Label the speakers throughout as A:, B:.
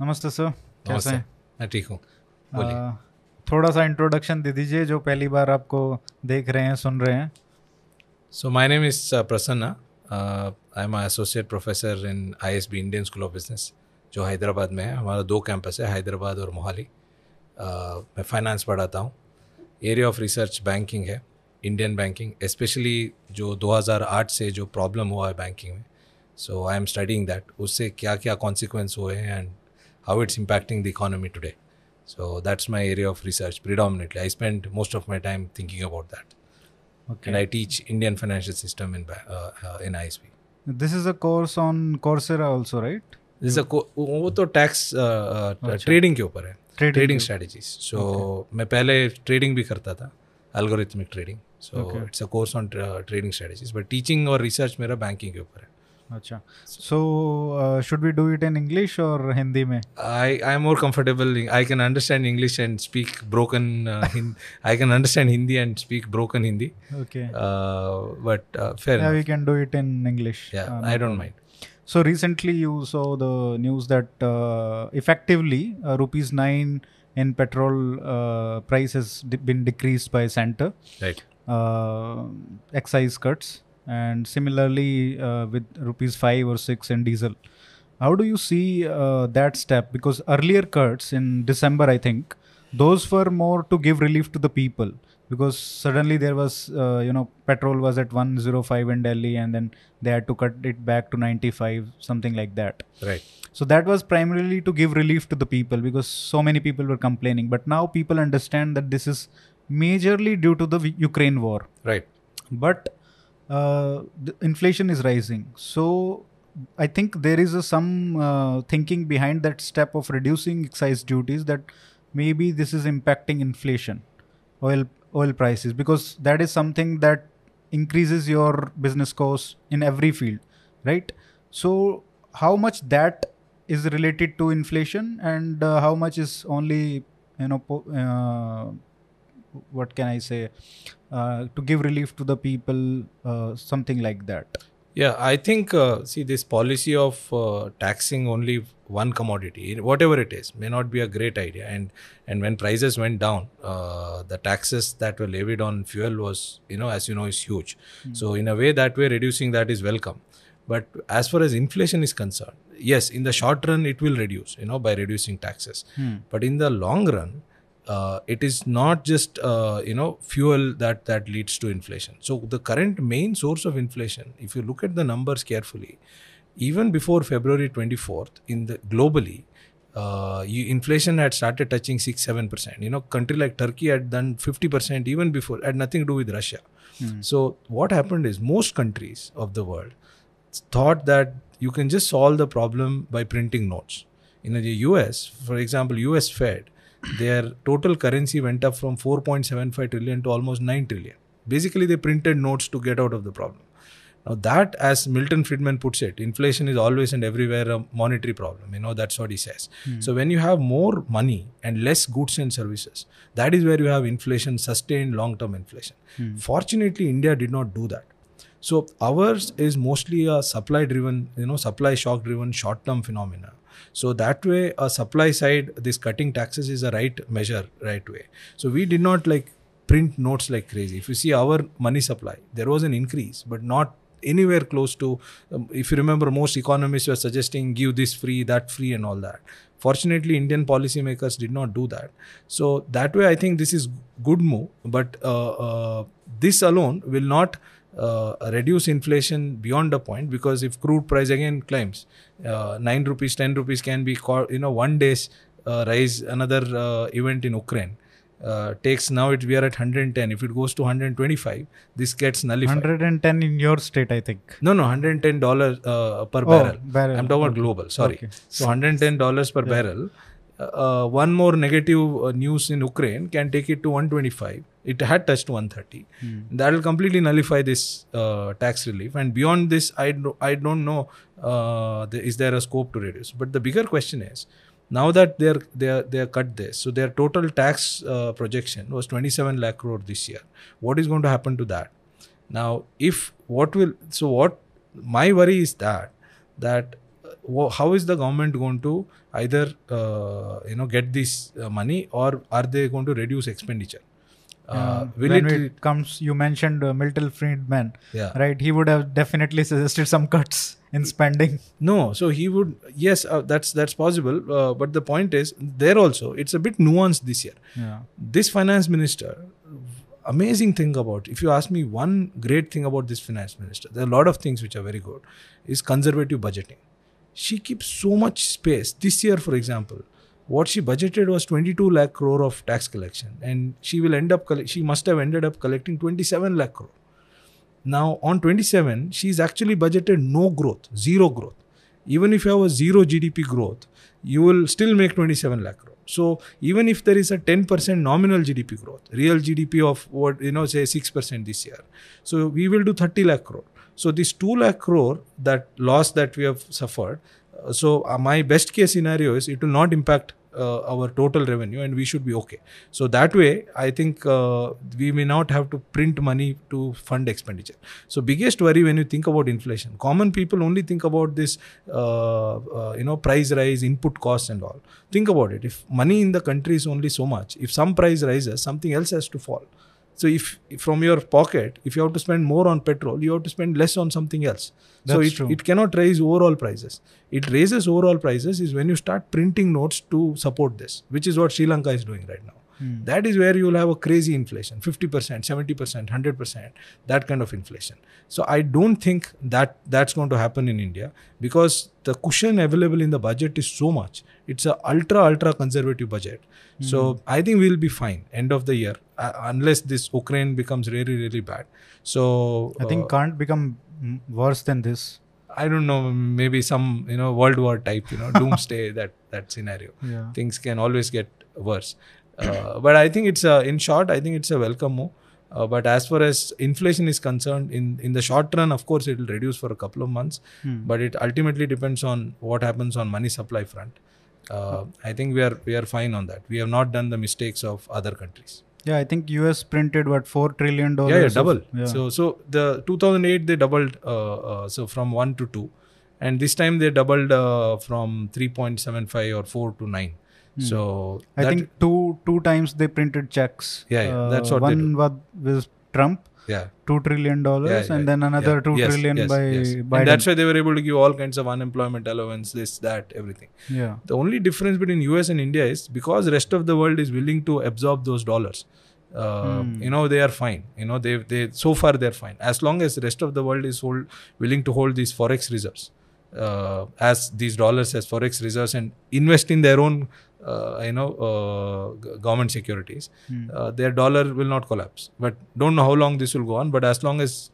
A: नमस्ते सर कैसे हैं?
B: मैं ठीक हूँ।
A: थोड़ा सा इंट्रोडक्शन दे दीजिए जो पहली बार आपको देख रहे हैं सुन रहे हैं।
B: Name is uh, Prasanna. Uh, I'm an associate professor in ISB Indian School of Business जो हैदराबाद में है। हमारा दो कैंपस है हैदराबाद और मोहाली। Uh, मैं फाइनेंस पढ़ाता हूँ। एरिया ऑफ़ रिसर्च बैंकिंग है इंडियन बैंकिंग स्पेशली जो 2008 से जो प्रॉब्लम हुआ है बैंकिंग में। So I am studying that उससे क्या क्या कॉन्सिक्वेंस हुए हैं and how it's impacting the economy today so that's my area of research predominantly I spend most of my time thinking about that
A: okay
B: and I teach Indian financial system in ba- uh, uh, in ISB.
A: This is a course on Coursera also right
B: This is a co- वो तो tax trading के ऊपर है
A: Trading
B: trading
A: के-
B: strategies सो मैं पहले trading भी करता था algorithmic trading so
A: Okay.
B: It's a course on trading strategies but teaching और रिसर्च मेरा बैंकिंग के ऊपर है
A: अच्छा so should we do it in English और हिंदी में
B: I I am more comfortable. I can understand English and speak broken. Uh, hin- I can understand Hindi and speak broken Hindi.
A: Okay
B: Uh, but uh, fair
A: yeah we
B: enough.
A: can do it in english
B: Yeah,
A: Uh, no
B: I don't
A: problem.
B: mind.
A: So recently you saw the news that uh, effectively uh, rupees 9 in petrol uh, price has de- been decreased by center
B: Right.
A: uh, excise cuts and similarly uh, with rupees 5 or 6 in diesel. How do you see uh, that step? Because earlier cuts in december i think those were more to give relief to the people. Because suddenly there was uh, you know petrol was at 105 in delhi and then they had to cut it back to 95 something like that.
B: Right.
A: so that was primarily to give relief to the people because so many people were complaining. But now people understand that this is majorly due to the ukraine war.
B: Right.
A: but uh, inflation is rising. So i think there is a, some uh, thinking behind that step of reducing excise duties that maybe this is impacting inflation oil oil prices because that is something that increases your business costs in every field right? So how much that is related to inflation and uh, how much is only you know po- uh, what can i say uh, to give relief to the people uh, something like that
B: Yeah, I think, uh, see, this policy of uh, taxing only one commodity, whatever it is, may not be a great idea. And and when prices went down, uh, the taxes that were levied on fuel was, you know, as you know, is huge. So in a way, that way, reducing that is welcome. But as far as inflation is concerned, yes, in the short run, it will reduce, you know, by reducing taxes. But in the long run, uh, it is not just uh, you know fuel that that leads to inflation. So the current main source of inflation if you look at the numbers carefully even before february 24th in the globally uh, you, inflation had started touching 6 7% you know country like turkey had done 50% even before had nothing to do with russia. So what happened is most countries of the world thought that you can just solve the problem by printing notes. In the us for example us fed their total currency went up from 4.75 trillion to almost 9 trillion. Basically, they printed notes to get out of the problem. Now, that, as Milton Friedman puts it, inflation is always and everywhere a monetary problem. You know, that's what he says. Hmm. So, when you have more money and less goods and services, that is where you have inflation, sustained long term inflation. Hmm. Fortunately, India did not do that. So ours is mostly a supply driven, you know, supply shock driven short term phenomena. So that way, a supply side, this cutting taxes is a right measure, right way. So we did not like print notes like crazy. If you see our money supply, there was an increase, but not anywhere close to. Um, if you remember, most economists were suggesting give this free, that free, and all that. Fortunately, Indian policymakers did not do that. So that way, I think this is good move. But uh, uh, this alone will not uh, reduce inflation beyond a point because if crude price again climbs, uh, nine rupees, ten rupees can be called, you know one day's uh, rise. Another uh, event in Ukraine uh, takes now it we are at 110. If it goes to 125, this gets nullified.
A: 110 in your state i think
B: No, no, 110 dollars uh, per
A: Oh,
B: barrel.
A: barrel.
B: I'm talking about global. Sorry.
A: Okay.
B: So 110 dollars per barrel. Uh, uh, one more negative uh, news in Ukraine can take it to 125. It had touched 130. That will completely nullify this uh, tax relief. And beyond this, I do, I don't know uh, the, is there a scope to reduce. But the bigger question is now that they're they're they're cut this, so their total tax uh, projection was 27 lakh crore this year. What is going to happen to that? Now, if what will so what my worry is that that uh, how is the government going to either uh, you know get this uh, money or are they going to reduce expenditure? Uh, will
A: when
B: it?
A: it, comes, you mentioned uh, Milton Friedman,
B: yeah.
A: right? He would have definitely suggested some cuts in spending.
B: No, so he would. Yes, uh, that's that's possible. Uh, but the point is, there also it's a bit nuanced this year.
A: Yeah.
B: This finance minister, amazing thing about. If you ask me, one great thing about this finance minister, there are a lot of things which are very good, is conservative budgeting. She keeps so much space. This year, for example, what she budgeted was 22 lakh crore of tax collection, and she will end up. She must have ended up collecting 27 lakh crore. Now, on 27, she's actually budgeted no growth, zero growth. Even if you have a zero GDP growth, you will still make 27 lakh crore. So, even if there is a 10% nominal GDP growth, real GDP of what, you know, say 6% this year, so we will do 30 lakh crore. So, this 2 lakh crore, that loss that we have suffered, uh, so uh, my best case scenario is it will not impact uh, our total revenue and we should be okay. So that way, I think uh, we may not have to print money to fund expenditure. So biggest worry when you think about inflation, common people only think about this, uh, uh, you know, price rise, input costs and all. Think about it. If money in the country is only so much, if some price rises, something else has to fall. So if, from your pocket, if you have to spend more on petrol, you have to spend less on something else. so
A: That's
B: it,
A: true.
B: it cannot raise overall prices. It raises overall prices is when you start printing notes to support this, which is what Sri Lanka is doing right now.
A: Hmm.
B: That is where you will have a crazy inflation 50%, 70%, 100%, that kind of inflation. So I don't think that that's going to happen in India because the cushion available in the budget is so much. It's a ultra, ultra conservative budget. So I think we'll be fine end of the year uh, unless this Ukraine becomes really, really bad. So
A: I think
B: uh,
A: can't become mm, worse than this.
B: I don't know, maybe some you know World War type, you know, doomsday that that scenario.
A: Yeah.
B: Things can always get worse. Uh, but I think it's a, in short, I think it's a welcome move. Uh, but as far as inflation is concerned, in in the short run, of course, it will reduce for a couple of months.
A: Hmm.
B: But it ultimately depends on what happens on money supply front. Uh, I think we are we are fine on that. We have not done the mistakes of other countries.
A: Yeah, I think US printed what four trillion dollars.
B: Yeah, yeah, double.
A: yeah.
B: So, so the 2008 they doubled. Uh, uh, so from one to two, and this time they doubled uh, from 3.75 or four to nine. So
A: Hmm. I think two two times they printed checks.
B: Yeah, yeah, that's what they
A: one was with Trump,
B: yeah.
A: two trillion dollars,
B: Yeah, yeah,
A: and then another two
B: Yes,
A: trillion
B: yes,
A: by
B: yes.
A: Biden.
B: And that's why they were able to give all kinds of unemployment allowance, this, that, everything.
A: yeah,
B: The only difference between US and India is because rest of the world is willing to absorb those dollars. Uh,
A: Hmm.
B: You know they are fine. You know they they so far they're fine as long as rest of the world is hold, willing to hold these forex reserves uh, as these dollars as forex reserves and invest in their own uh, you know uh, government securities.
A: Hmm.
B: Uh, their dollar will not collapse. But don't know how long this will go on. But as long as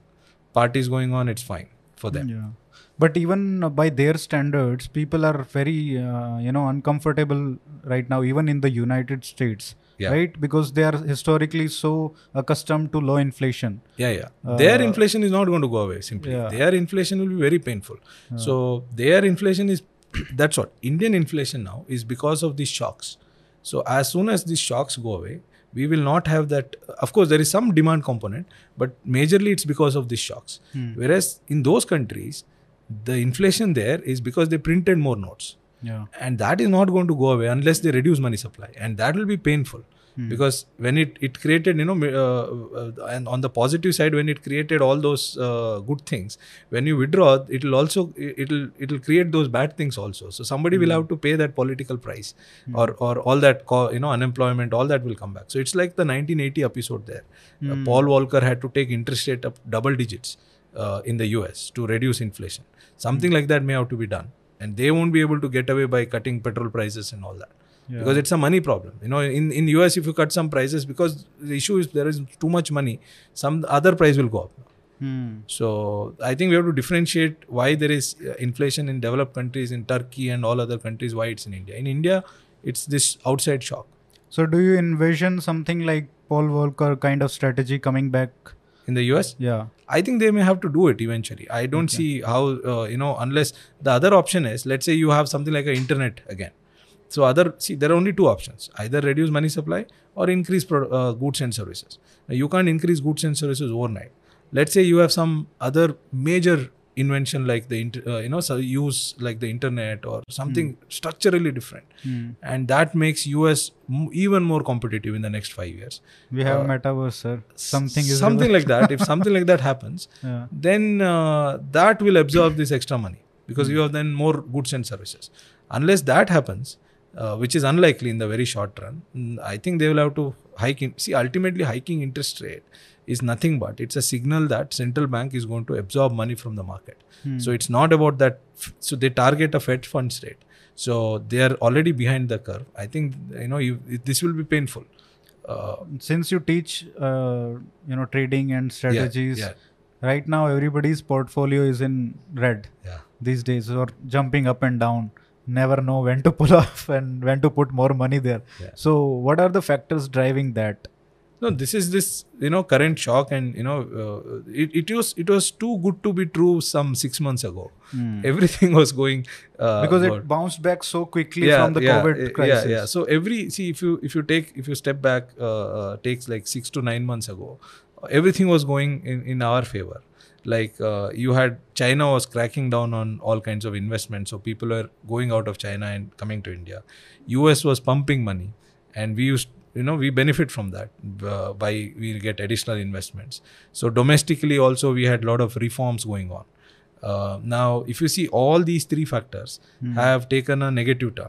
B: party is going on, it's fine for them.
A: yeah. But even by their standards, people are very uh, you know uncomfortable right now, even in the United States.
B: Yeah.
A: Right, because they are historically so accustomed to low inflation.
B: Yeah, yeah. their
A: Uh,
B: inflation is not going to go away simply.
A: Yeah.
B: Their inflation will be very painful. So their inflation is that's what Indian inflation now is because of these shocks. So as soon as these shocks go away, we will not have that. Of course, there is some demand component, but majorly it's because of these shocks.
A: Hmm.
B: Whereas in those countries, the inflation there is because they printed more notes
A: Yeah.
B: and that is not going to go away unless they reduce money supply and that will be painful
A: Hmm.
B: because when it it created you know uh, and on the positive side when it created all those uh, good things when you withdraw it will also it will it will create those bad things also. So somebody will have to pay that political price or or all that co- you know unemployment all that will come back. So it's like the 1980 episode there. Uh, Paul Volcker had to take interest rate up double digits uh, in the us to reduce inflation. Something like that may have to be done. And they won't be able to get away by cutting petrol prices and all that
A: Yeah.
B: because it's a money problem you know in in us if you cut some prices because the issue is there is too much money some other price will go up
A: Hmm.
B: so i think we have to differentiate why there is uh, inflation in developed countries in turkey and all other countries why it's in india in india it's this outside shock
A: So, do you envision something like Paul Volcker kind of strategy coming back?
B: in the us
A: Yeah.
B: I think they may have to do it eventually. I don't see how uh, you know unless the other option is let's say you have something like an internet again. So other see there are only two options: either reduce money supply or increase pro- uh, goods and services. Now, you can't increase goods and services overnight. Let's say you have some other major invention like the inter, uh, you know so use like the internet or something structurally different
A: Hmm.
B: and that makes us even more competitive in the next 5 years
A: We have
B: Uh,
A: metaverse, sir. Something is
B: something like that if something like that happens
A: Yeah.
B: then uh, that will absorb this extra money because you have then more goods and services unless that happens uh, which is unlikely in the very short run. Mm, i think they will have to hike in see ultimately hiking interest rate is nothing but it's a signal that central bank is going to absorb money from the market.
A: Hmm.
B: so it's not about that so they target a fed funds rate. So they are already behind the curve. I think you know you, this will be painful. Uh,
A: Since you teach, uh, you know, trading and
B: yeah,
A: strategies,
B: yeah.
A: right now everybody's portfolio is in red
B: yeah.
A: these days, or jumping up and down. Never know when to pull off and when to put more money there.
B: Yeah.
A: So, what are the factors driving that?
B: no this is this you know current shock and you know uh, it, it was it was too good to be true some six months ago
A: Hmm.
B: everything was going uh,
A: because
B: good.
A: it bounced back so quickly from the COVID
B: eh,
A: crisis.
B: Yeah, yeah. So every see if you if you take if you step back, uh, uh, takes like six to nine months ago, everything was going in in our favor. Like uh, you had China was cracking down on all kinds of investments, so people were going out of China and coming to India. US was pumping money, and we used you know we benefit from that uh, by we get additional investments. So domestically also we had a lot of reforms going on. Uh, now, if you see all these three factors have taken a negative turn.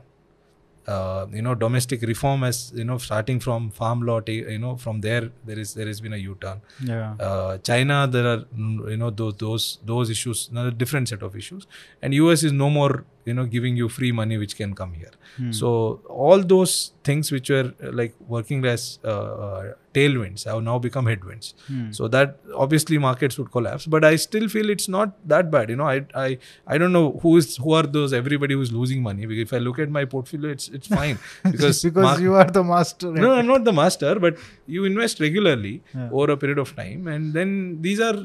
B: Uh, you know, domestic reform as you know starting from farm law, ta- you know, from there there is there has been a U-turn.
A: Yeah.
B: Uh, China, there are mm, you know those those those issues, another different set of issues, and US is no more you know giving you free money which can come here. So all those things which were like working as uh, uh, tailwinds have now become headwinds.
A: Hmm.
B: So that obviously markets would collapse, but I still feel it's not that bad. You know, I I I don't know who is who are those everybody who's losing money. Because if I look at my portfolio, it's it's fine because
A: because
B: mark-
A: you are the master.
B: no, I'm not the master, but you invest regularly
A: Yeah.
B: over a period of time, and then these are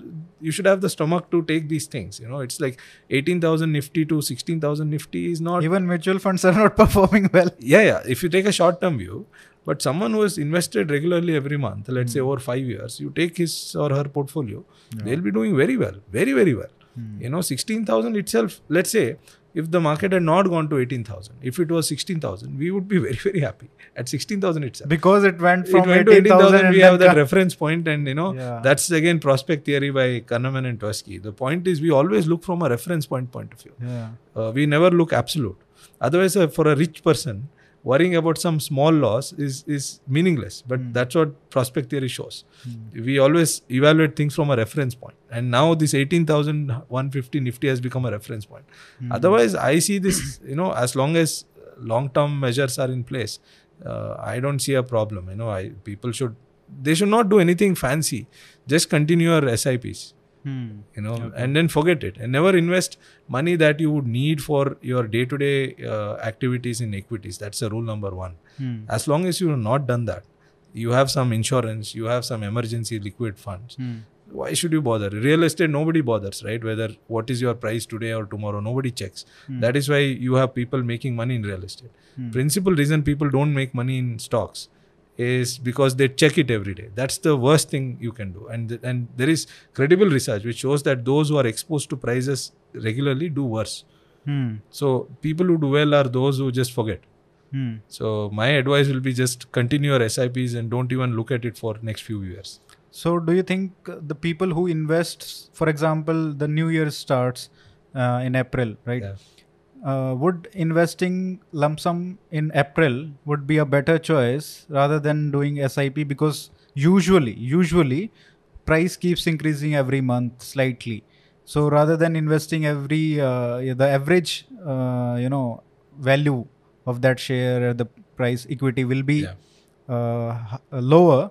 B: you should have the stomach to take these things. You know, it's like eighteen thousand Nifty to sixteen thousand Nifty is not.
A: Even mutual funds are not performing well.
B: yeah, yeah. If you take a short term view, but someone who has invested regularly every month, let's say over five years, you take his or her portfolio, they'll be doing very well, very very well. You know, sixteen thousand itself. Let's say if the market had not gone to eighteen thousand, if it was sixteen thousand, we would be very very happy at sixteen thousand itself
A: Because it went from
B: it went to
A: 18,000
B: 18,000 we have that reference point and you know
A: Yeah.
B: that's again prospect theory by Kahneman and Tversky the point is we always look from a reference point point of view
A: Yeah.
B: uh, we never look absolute otherwise uh, for a rich person worrying about some small loss is is meaningless but hmm. that's what prospect theory shows. Hmm. We always evaluate things from a reference point and now this 18150 nifty has become a reference point. Hmm. Otherwise i see this you know as long as long term measures are in place uh, i don't see a problem. You know i people should they should not do anything fancy. Just continue your sips
A: Hmm.
B: you know and then forget it and never invest money that you would need for your day to day activities in equities. That's the rule number one.
A: Hmm.
B: as long as you have not done that you have some insurance you have some emergency liquid funds
A: Hmm.
B: why should you bother? Real estate nobody bothers right? Whether what is your price today or tomorrow nobody checks. That is why you have people making money in real estate. Principal reason people don't make money in stocks is because they check it every day that's the worst thing you can do and and there is credible research which shows that those who are exposed to prices regularly do worse
A: Hmm.
B: so people who do well are those who just forget
A: Hmm.
B: so my advice will be just continue your sips and don't even look at it for next few years
A: So, do you think the people who invest, for example, the new year starts uh, in April, right?
B: Yeah.
A: Uh, would investing lump sum in April would be a better choice rather than doing SIP because usually, usually, price keeps increasing every month slightly. So rather than investing every uh, the average, uh, you know, value of that share, the price equity will be
B: Yeah.
A: uh, uh, lower.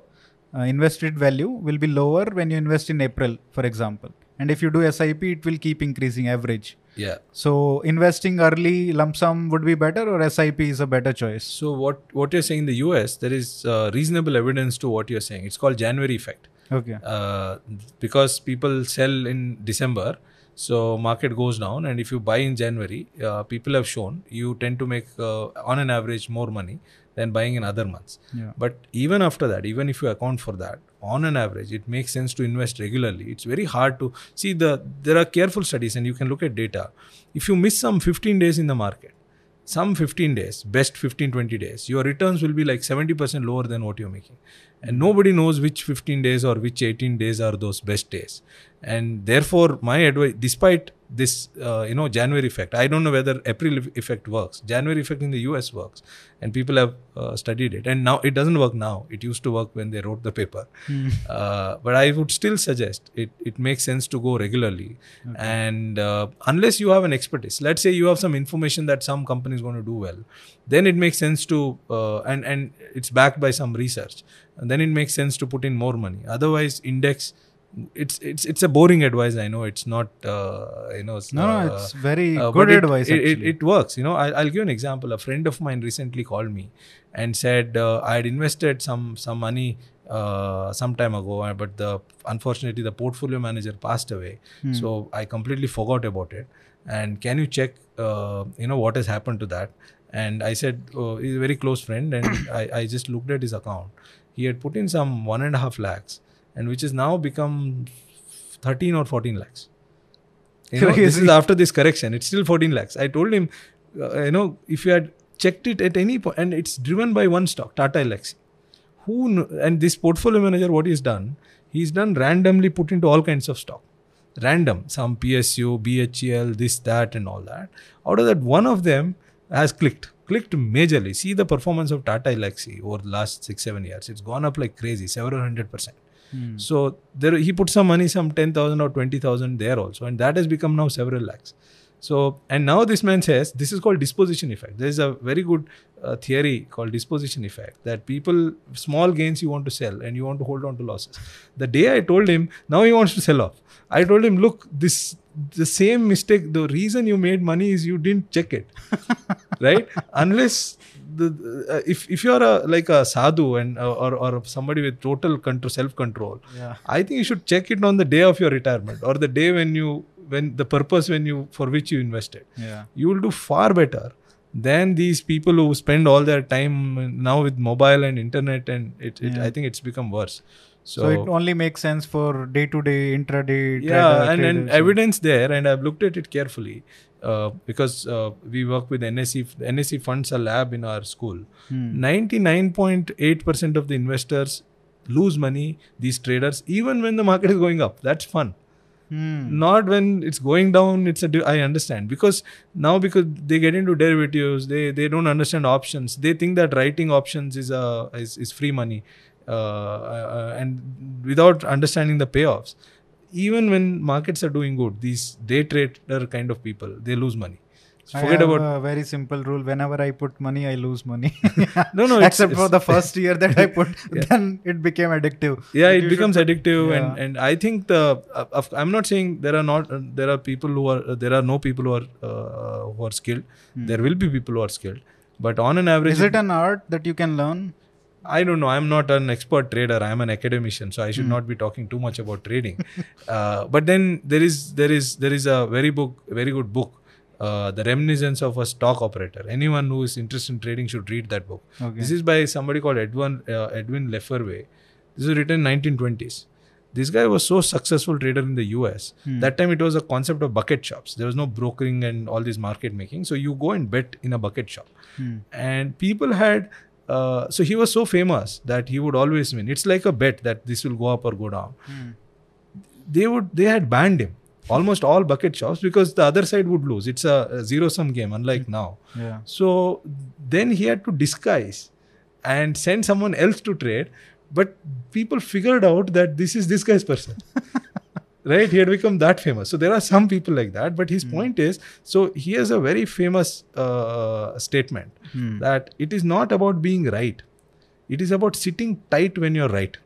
A: Uh, invested value will be lower when you invest in April, for example. And if you do SIP, it will keep increasing average.
B: Yeah.
A: So investing early lump sum would be better, or SIP is a better choice.
B: so what what you're saying in the us there is uh, reasonable evidence to what you're saying. It's called january effect.
A: Okay.
B: uh, because people sell in December, So market goes down, and if you buy in January, uh, people have shown you tend to make uh, on an average more money than buying in other months.
A: Yeah.
B: But even after that, even if you account for that, on an average, it makes sense to invest regularly. It's very hard to see the there are careful studies, and you can look at data. If you miss some 15 days in the market, some 15 days, best 15 20 days, your returns will be like 70% lower than what you're making. And nobody knows which 15 days or which 18 days are those best days. And therefore, my advice, despite this, uh, you know, January effect, I don't know whether April effect works. January effect in the US works, and people have uh, studied it. And now it doesn't work now. It used to work when they wrote the paper. Uh, but I would still suggest it, it makes sense to go regularly. And uh, unless you have an expertise, let's say you have some information that some company is going to do well, then it makes sense to, uh, and, and it's backed by some research. And then it makes sense to put in more money. Otherwise, index, it's it's it's a boring advice. I know it's not uh, you know it's,
A: No, no,
B: uh,
A: it's very
B: uh,
A: good advice.
B: It, it,
A: actually.
B: it works. You know, I, I'll give you an example. A friend of mine recently called me and said uh, I had invested some some money uh, some time ago, uh, but the unfortunately the portfolio manager passed away,
A: Hmm.
B: so I completely forgot about it. And can you check, uh, you know, what has happened to that? And I said, oh, he's a very close friend, and I, I just looked at his account. He had put in some one and a half lakhs, and which has now become 13 or 14 lakhs. You know, this is after this correction. It's still 14 lakhs. I told him, uh, you know, if you had checked it at any point, and it's driven by one stock, Tata Elxsi. Who kn- and this portfolio manager, what he's done, he's done randomly put into all kinds of stock. Random, some PSU, BHEL, this, that, and all that. Out of that, one of them has clicked, clicked majorly. See the performance of Tata Elxsi over the last six, seven years. It's gone up like crazy, several hundred percent.
A: Hmm.
B: So there he put some money, some ten thousand or twenty thousand there also, and that has become now several lakhs. So and now this man says this is called disposition effect. There is a very good uh, theory called disposition effect that people small gains you want to sell and you want to hold on to losses. The day I told him now he wants to sell off. I told him look this the same mistake. The reason you made money is you didn't check it, right? Unless the uh, if if you're a like a sadhu and uh, or or somebody with total control self control
A: Yeah.
B: I think you should check it on the day of your retirement or the day when you when the purpose when you for which you invested.
A: Yeah.
B: You will do far better than these people who spend all their time now with mobile and internet and it, it
A: Yeah.
B: I think it's become worse. So,
A: So, it only makes sense for day to day, intraday.
B: yeah,
A: trader-
B: and, and evidence there, and I've looked at it carefully uh, because uh, we work with NSE. NSE funds a lab in our school.
A: Hmm.
B: 99.8% of the investors lose money, these traders, even when the market is going up. That's fun.
A: Hmm.
B: Not when it's going down. It's a. di- I understand because now because they get into derivatives, they they don't understand options. They think that writing options is a is, is free money, uh, uh, and without understanding the payoffs. Even when markets are doing good, these day trader kind of people they lose money.
A: I
B: Forget
A: have
B: about
A: a very simple rule. Whenever I put money, I lose money.
B: No, no, it's-
A: Except for
B: it's-
A: the first year that I put,
B: Yeah.
A: then it became addictive.
B: yeah
A: But
B: it becomes
A: should
B: addictive and
A: Yeah.
B: and i think the uh, i'm not saying there are not uh, there are people who are uh, there are no people who are uh, who are skilled
A: Hmm.
B: there will be people who are skilled but on an average
A: Is it an art that you can learn?
B: I don't know i'm not an expert trader i'm an academician so i should
A: Hmm.
B: not be talking too much about trading uh, but then there is there is there is a very book very good book uh, the reminiscence of a stock operator anyone who is interested in trading should read that book
A: Okay.
B: this is by somebody called Edwin uh, Edwin Lefèvre. This is written in 1920s. This guy was so successful trader in the US.
A: Hmm.
B: That time it was a concept of bucket shops. There was no brokering and all this market making. So you go and bet in a bucket shop.
A: Hmm.
B: And people had uh, so he was so famous that he would always win. It's like a bet that this will go up or go down.
A: Hmm.
B: They would they had banned him almost all bucket shops because the other side would lose. It's a, a zero sum game, unlike now.
A: Yeah.
B: So then he had to disguise and send someone else to trade. But people figured out that this is this guy's person. right? He had become that famous. So there are some people like that. But his point is so he has a very famous uh, statement
A: Hmm.
B: that it is not about being right, it is about sitting tight when you're right.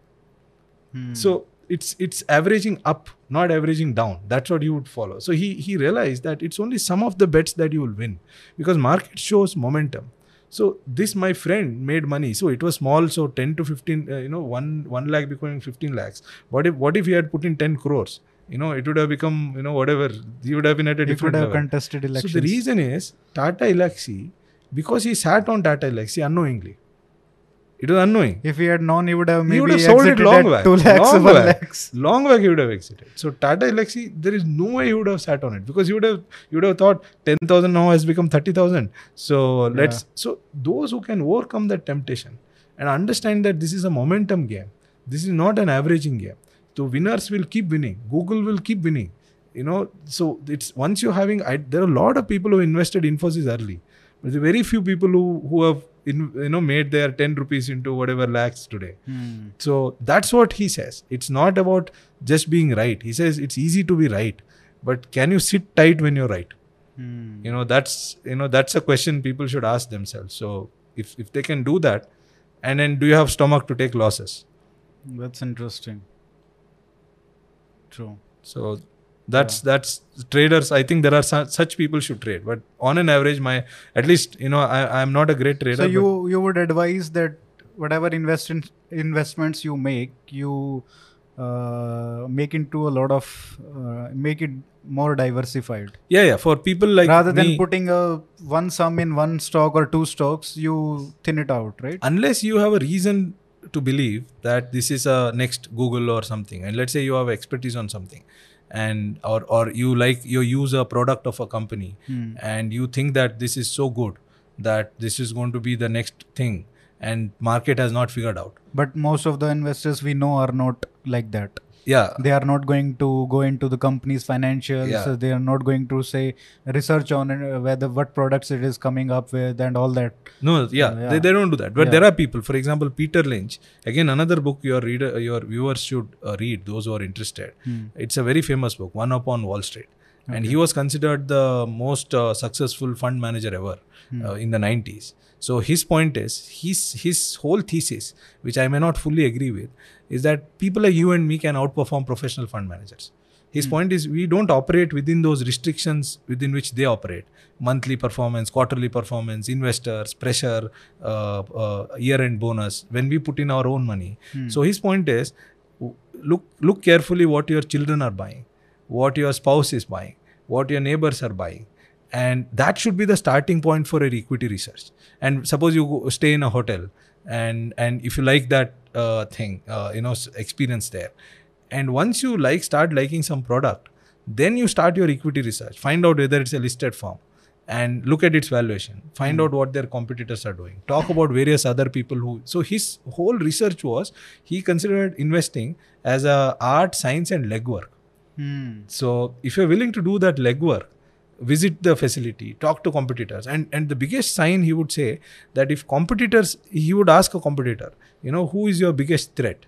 A: Hmm.
B: So it's it's averaging up, not averaging down. That's what you would follow. So he he realized that it's only some of the bets that you will win because market shows momentum. So this my friend made money. So it was small. So ten to fifteen, uh, you know, one one lakh becoming fifteen lakhs. What if what if he had put in ten crores you know, it would have become, you know, whatever. He would have been at a
A: He
B: different
A: have
B: level.
A: contested elections.
B: So the reason is Tata Elxsi, because he sat on Tata Elxsi unknowingly. It was unknowing.
A: if he had known, he would have maybe
B: he would have sold it
A: exited
B: long
A: at
B: back.
A: two lakhs,
B: long back.
A: lakhs.
B: Long back he would have exited. So Tata Elxsi, there is no way he would have sat on it because he would have he would have thought ten thousand now has become thirty thousand. So let's so those who can overcome that temptation and understand that this is a momentum game. This is not an averaging game. So winners will keep winning. Google will keep winning. You know, so it's once you're having I, there are a lot of people who invested Infosys early. But there are very few people who who have in, you know made their 10 rupees into whatever lakhs today.
A: Hmm.
B: So that's what he says. It's not about just being right. He says it's easy to be right, but can you sit tight when you're right?
A: Hmm.
B: You know, that's you know that's a question people should ask themselves. So if if they can do that, and then do you have stomach to take losses?
A: That's interesting. True.
B: So that's that's traders. I think there are su- such people should trade, but on an average, my at least you know I I'm not a great trader.
A: So you you would advise that whatever invest investments you make, you uh, make into a lot of uh, make it more diversified
B: yeah yeah for people like
A: rather than
B: me,
A: putting a one sum in one stock or two stocks. You thin it out, right?
B: unless you have a reason to believe that this is a next google or something and let's say you have expertise on something and or or you like you use a product of a company
A: Hmm.
B: and you think that this is so good that this is going to be the next thing and market has not figured out
A: But most of the investors we know are not like that.
B: Yeah
A: They are not going to go into the company's financials.
B: Yeah.
A: They are not going to say research on uh, whether what products it is coming up with and all that.
B: No, yeah,
A: Yeah.
B: They, they don't do that. But
A: Yeah.
B: there are people, for example, Peter Lynch. Again, another book your reader, your viewers should uh, read. Those who are interested.
A: Hmm.
B: It's a very famous book, One Up On Wall Street, and he was considered the most uh, successful fund manager ever
A: Hmm.
B: uh, in the 90s. So his point is, his his whole thesis, which I may not fully agree with, is that people like you and me can outperform professional fund managers. His point is we don't operate within those restrictions within which they operate. Monthly performance, quarterly performance, investors, pressure, uh, uh, year-end bonus. When we put in our own money. So his point is, look look carefully what your children are buying, what your spouse is buying, what your neighbors are buying, and that should be the starting point for your equity research. And suppose you stay in a hotel, and and if you like that uh, thing, uh, you know, experience there, and once you like start liking some product, then you start your equity research. Find out whether it's a listed firm, and look at its valuation. Find out what their competitors are doing. Talk about various other people who. So his whole research was he considered investing as a art, science, and legwork.
A: Hmm.
B: So if you're willing to do that legwork, visit the facility, talk to competitors, and and the biggest sign he would say that if competitors, he would ask a competitor, you know, who is your biggest threat?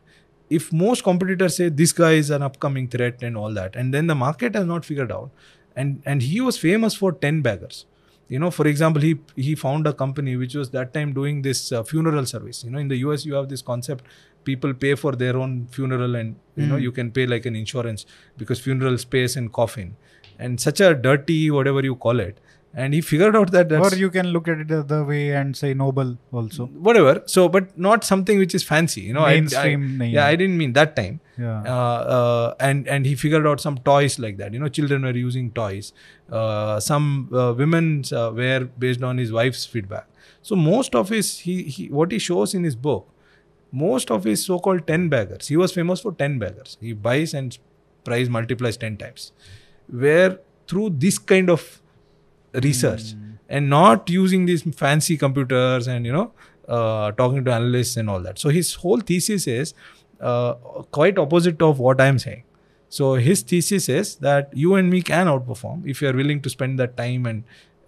B: If most competitors say this guy is an upcoming threat and all that, and then the market has not figured out, and and he was famous for ten baggers. You know, for example, he he found a company which was that time doing this uh, funeral service. You know, in the US, you have this concept: people pay for their own funeral, and you know, you can pay like an insurance because funeral space and coffin, and such a dirty whatever you call it. And he figured out that that's
A: Or you can look at it the other way and say noble also.
B: whatever. So, but not something which is fancy. You know, I-
A: Mainstream
B: I,
A: name.
B: yeah, I didn't mean that time.
A: Yeah.
B: Uh, uh, and and he figured out some toys like that. You know, children were using toys. Uh, some uh, women's uh, were based on his wife's feedback. So most of his he, he what he shows in his book, most of his so-called ten baggers. He was famous for ten baggers. He buys and price multiplies ten times. Where through this kind of research and not using these fancy computers and you know uh, talking to analysts and all that. So his whole thesis is uh, quite opposite of what i'm saying. So his thesis is that you and me can outperform if you are willing to spend that time and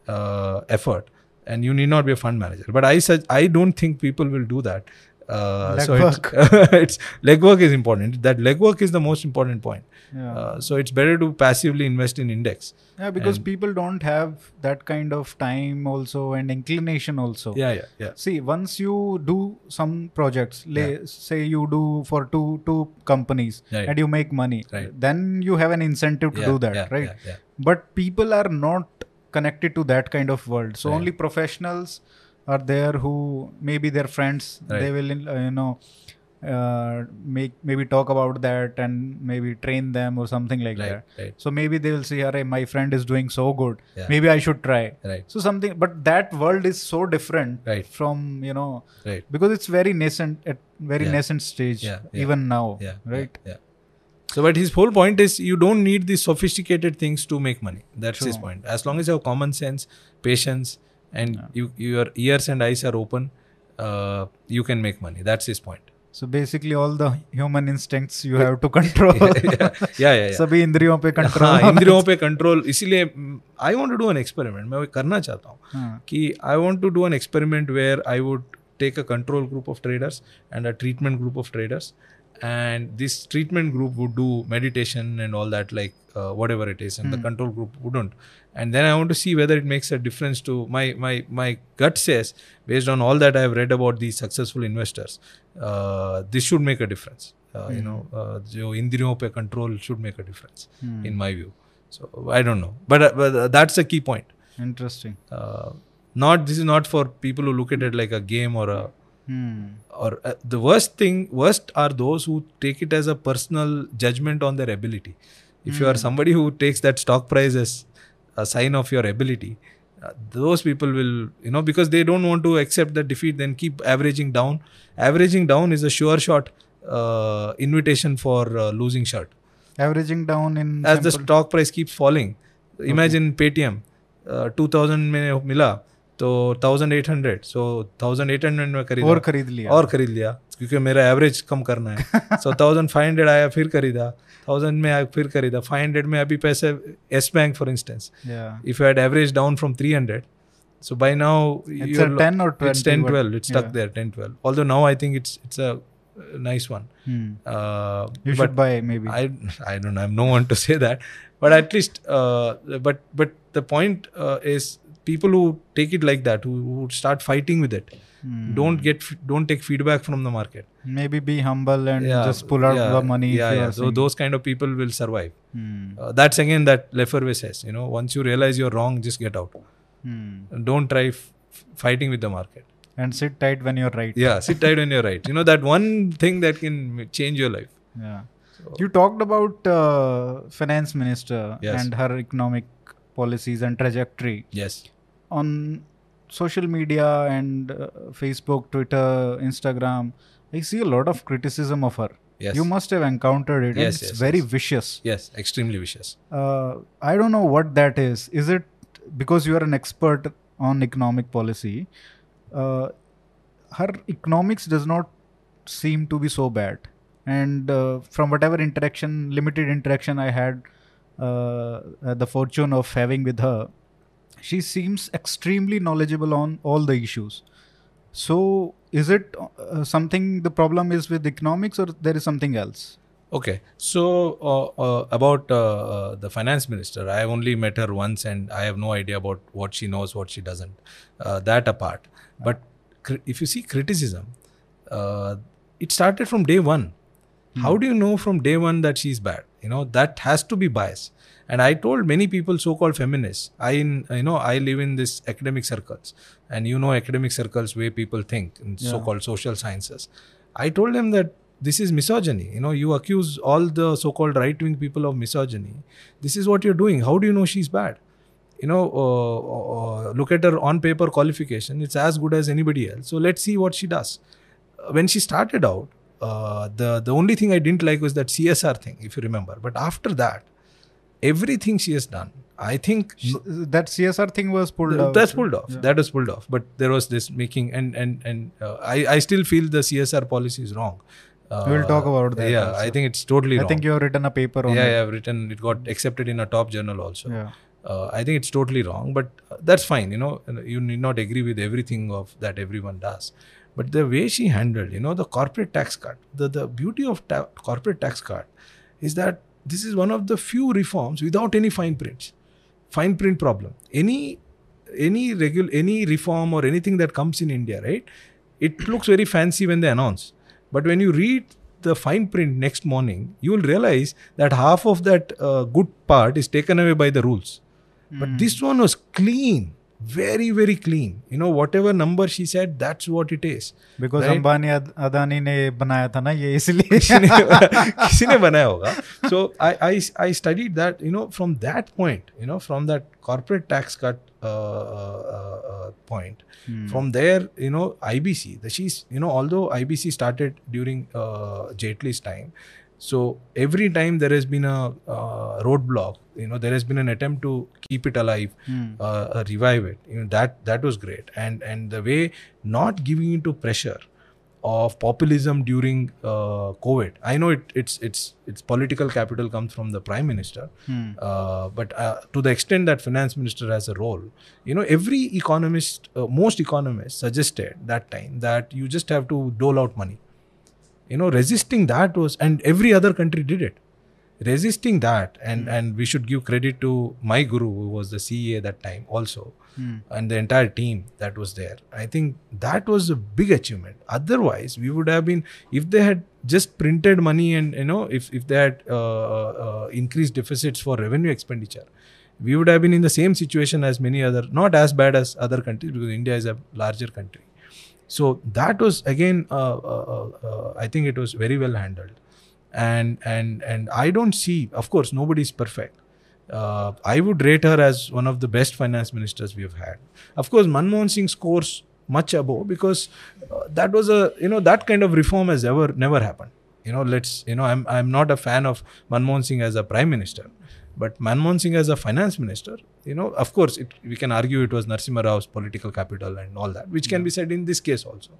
B: uh, effort. And you need not be a fund manager. But i such i don't think people will do that. Uh, so it's, it's legwork is important. That legwork is the most important point
A: Yeah.
B: uh, so it's better to passively invest in index
A: Yeah, because
B: And-
A: people don't have that kind of time also and inclination also.
B: yeah yeah yeah
A: See, once you do some projects, lay, say you do for two two companies
B: Right.
A: and you make money,
B: Right.
A: then you have an incentive to
B: Yeah,
A: do that,
B: yeah,
A: right?
B: yeah, yeah.
A: But people are not connected to that kind of world. So
B: Right.
A: only professionals are there who maybe their friends they will uh, you know uh, make maybe talk about that and maybe train them or something like
B: right,
A: that
B: right,
A: so maybe they will say Arey, my friend is doing so good
B: Yeah.
A: maybe i should try
B: right,
A: so something but that world is so different
B: Right.
A: from you know
B: right.
A: because it's very nascent at very
B: Yeah.
A: nascent stage
B: Yeah,
A: even now
B: Yeah,
A: right
B: Yeah, yeah. So, but his whole point is you don't need these sophisticated things to make money. That's his point. As long as you have common sense, patience, and you your ears and eyes are open, uh, you can make money. That's his point
A: so basically all the human instincts you have to control
B: yeah, yeah, yeah. yeah.
A: सभी इंद्रियों पे
B: हाँ
A: control
B: इंद्रियों पे control इसीलिए I want to do an experiment मैं वो करना चाहता हूँ
A: हाँ,
B: कि I want to do an experiment where I would take a control group of traders and a treatment group of traders and this treatment group would do meditation and all that like uh, whatever it is and mm. the hmm. control group wouldn't and then i want to see whether it makes a difference to my my my gut says based on all that i've read about these successful investors uh, this should make a difference uh, mm. you hmm. know uh, jo control should make a difference mm. in my view so i don't know but, uh, but uh, that's a key point
A: interesting
B: uh, not this is not for people who look at it like a game or a
A: hmm.
B: or uh, the worst thing worst are those who take it as a personal judgment on their ability if you are somebody who takes that stock price as a sign of your ability uh, those people will you know because they don't want to accept the defeat then keep averaging down averaging down is a sure shot uh, invitation for uh, losing shirt
A: averaging down in
B: as the
A: sample-
B: stock price keeps falling imagine paytm uh, 2000 में मिला तो thousand eight hundred so thousand eight hundred में खरीदा।
A: और खरीद लिया।
B: और खरीद लिया क्योंकि मेरा एवरेज कम करना है। सो थाउज़ेंड फाइव हंड्रेड आया फिर खरीदा। थाउज़ेंड में आया फिर खरीदा। फाइव हंड्रेड में अभी पैसे Yes Bank for
A: instance
B: if you had average down from three hundred so by now
A: ten ten twelve
B: it's stuck there ten twelve all though now I think it's it's a nice one but
A: by maybe
B: I I don't I am no one to say that but at least but but the point is people who take it like that, who, who start fighting with it,
A: Hmm.
B: don't get don't take feedback from the market.
A: maybe be humble and
B: Yeah,
A: just pull out
B: yeah,
A: the money
B: Yeah, yeah. So those kind of people will survive.
A: Hmm.
B: Uh, that's again that Lefèvre says. You know, once you realize you're wrong, just get out.
A: Hmm.
B: Don't try f- fighting with the market.
A: and sit tight when you're right
B: Yeah, sit tight when you're right. You know that one thing that can change your life.
A: Yeah. You talked about uh, finance minister
B: Yes.
A: and her economic policies and trajectory
B: Yes.
A: On social media and uh, Facebook, Twitter, Instagram. I see a lot of criticism of her.
B: Yes.
A: You must have encountered it.
B: Yes,
A: it's
B: yes,
A: very
B: yes.
A: vicious.
B: Yes. Extremely vicious.
A: Uh, I don't know what that is. Is it because you are an expert on economic policy? Uh, her economics does not seem to be so bad. And uh, from whatever interaction, limited interaction I had, uh, uh, the fortune of having with her, she seems extremely knowledgeable on all the issues. So, is it uh, something the problem is with economics, or there is something else?
B: Okay, so uh, uh, about uh, uh, the finance minister, I have only met her once, and I have no idea about what she knows, what she doesn't. Uh, that apart, but cri- if you see criticism, uh, it started from day one. How do you know from day one that she's bad? You know that has to be bias. And I told many people, so-called feminists, I in you know I live in this academic circles, and you know academic circles way people think in
A: Yeah.
B: so-called social sciences. I told them that this is misogyny. You know, you accuse all the so-called right-wing people of misogyny. This is what you're doing. How do you know she's bad? You know, uh, uh, look at her on-paper qualification. It's as good as anybody else. So let's see what she does. When she started out, uh, the the only thing I didn't like was that CSR thing, if you remember. But after that, everything she has done, I think
A: Sh- that CSR thing was pulled
B: Th-
A: out.
B: that's pulled off.
A: Yeah.
B: That was pulled off. But there was this making, and and and uh, I I still feel the CSR policy is wrong. Uh,
A: We'll talk about that
B: Yeah,
A: also.
B: I think it's totally wrong.
A: I
B: wrong.
A: think you have written a paper on
B: yeah,
A: it.
B: yeah, I've written. It got accepted in a top journal also.
A: Yeah.
B: Uh, I think it's totally wrong, but that's fine. You know, you need not agree with everything of that everyone does. But the way she handled, you know, the corporate tax cut. The the beauty of ta- corporate tax cut is that this is one of the few reforms without any fine prints, fine print problem. Any any regular any reform or anything that comes in India, right? It looks very fancy when they announce, but when you read the fine print next morning, you will realize that half of that uh, good part is taken away by the rules. But this one was clean very very clean you know whatever number she said that's what it is
A: because
B: right?
A: ambani adani ne banaya tha na
B: ye isliye kisi ne banaya hoga so I, I i studied that you know from that point you know from that corporate tax cut uh, uh, uh, uh point
A: hmm.
B: from there you know ibc the she's you know although ibc started during uh, jaitley's time so every time there has been a uh, roadblock you know there has been an attempt to keep it alive uh, uh, revive it you know that that was great. And and the way not giving into pressure of populism during uh, covid i know it, it's it's it's political capital comes from the prime minister
A: Hmm.
B: uh, but uh, to the extent that finance minister has a role you know every economist uh, most economists suggested that time that you just have to dole out money you know resisting that was and every other country did it. Resisting that and and we should give credit to my guru who was the cea that time also
A: Hmm.
B: and the entire team that was there. I think that was a big achievement. Otherwise we would have been if they had just printed money and you know if if they had uh, uh, increased deficits for revenue expenditure we would have been in the same situation as many other not as bad as other countries because india is a larger country so that was again uh, uh, uh, i think it was very well handled. And and and i don't see of course nobody is perfect. Uh, i would rate her as one of the best finance ministers we have had. Of course manmohan singh scores much above because uh, that was a you know that kind of reform has ever never happened. You know let's you know i'm i'm not a fan of manmohan singh as a prime minister but manmohan singh as a finance minister you know of course it, we can argue it was narsimha rao's political capital and all that which can be said in this case also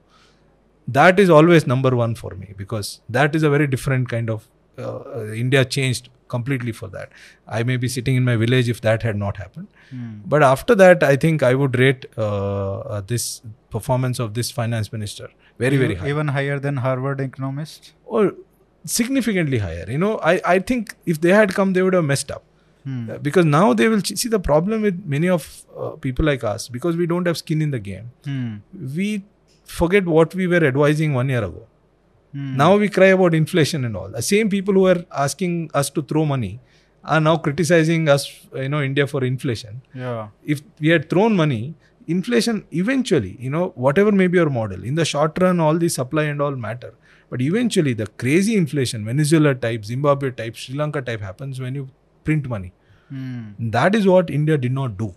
B: that is always number one for me because that is a very different kind of uh, India changed completely for that. I may be sitting in my village if that had not happened.
A: Hmm.
B: But after that, I think I would rate uh, uh, this performance of this finance minister very, very high.
A: Even higher than Harvard economist.
B: Or significantly higher. You know, I, I think if they had come, they would have messed up.
A: Hmm.
B: Uh, Because now they will ch- see the problem with many of uh, people like us, because we don't have skin in the game,
A: Hmm.
B: we forget what we were advising one year ago.
A: Hmm.
B: Now we cry about inflation and all. The same people who are asking us to throw money are now criticizing us, you know, India for inflation.
A: Yeah.
B: If we had thrown money, inflation eventually, you know, whatever may be your model, in the short run, all the supply and all matter. But eventually, the crazy inflation, Venezuela type, Zimbabwe type, Sri Lanka type happens when you print money.
A: Hmm.
B: That is what India did not do.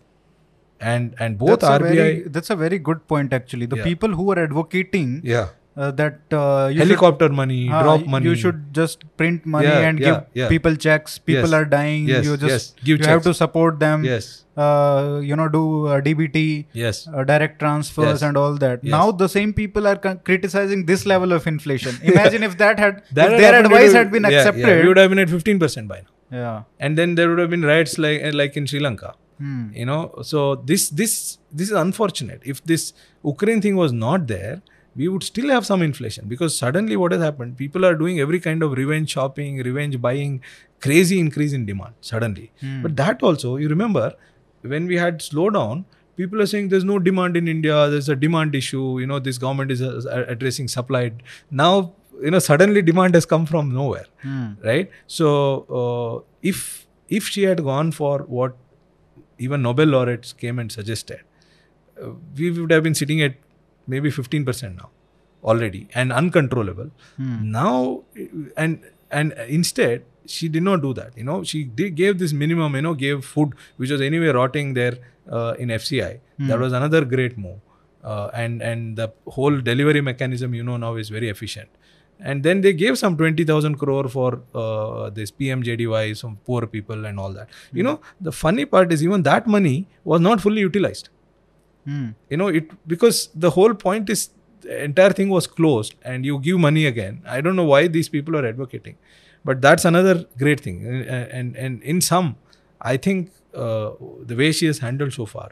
B: And and both
A: that's
B: RBI,
A: A very, that's a very good point, actually. The
B: Yeah.
A: people who are advocating
B: yeah,
A: uh, that uh, you should-
B: helicopter money,
A: Ah,
B: drop money.
A: You should just print money
B: Yeah,
A: and
B: yeah,
A: give
B: yeah.
A: people checks. People
B: Yes.
A: are dying.
B: Yes,
A: you just
B: yes. Give
A: you have to support them.
B: Yes,
A: Uh, you know, do uh, DBT,
B: yes.
A: uh, direct transfers, and all that. Now the same people are con- criticizing this level of inflation. Imagine if that had
B: That
A: if their advice had been accepted.
B: Yeah, we would have been at 15% by now.
A: yeah.
B: And then there would have been riots like like in Sri Lanka.
A: Hmm.
B: You know, so this this this is unfortunate. If this Ukraine thing was not there, we would still have some inflation because suddenly what has happened? People are doing every kind of revenge shopping, revenge buying, crazy increase in demand suddenly.
A: Hmm.
B: But that also, you remember, when we had slowdown, people are saying there's no demand in India. There's a demand issue. You know, this government is uh, addressing supply. Now, you know, suddenly demand has come from nowhere
A: Hmm.
B: right so uh, if if she had gone for what even nobel laureates came and suggested uh, we would have been sitting at maybe 15% now already and uncontrollable.
A: Hmm.
B: now and and instead she did not do that you know. She did, gave this minimum you know gave food which was anyway rotting there uh, in fci that was another great move. Uh, and and the whole delivery mechanism you know now is very efficient. And then they gave some 20000 crore for uh, this pmjdy some poor people and all that. You know the funny part is even that money was not fully utilized
A: Hmm.
B: you know it because the whole point is the entire thing was closed and you give money again. I don't know why these people are advocating but that's another great thing. And and, and in some i think uh, the way she has handled so far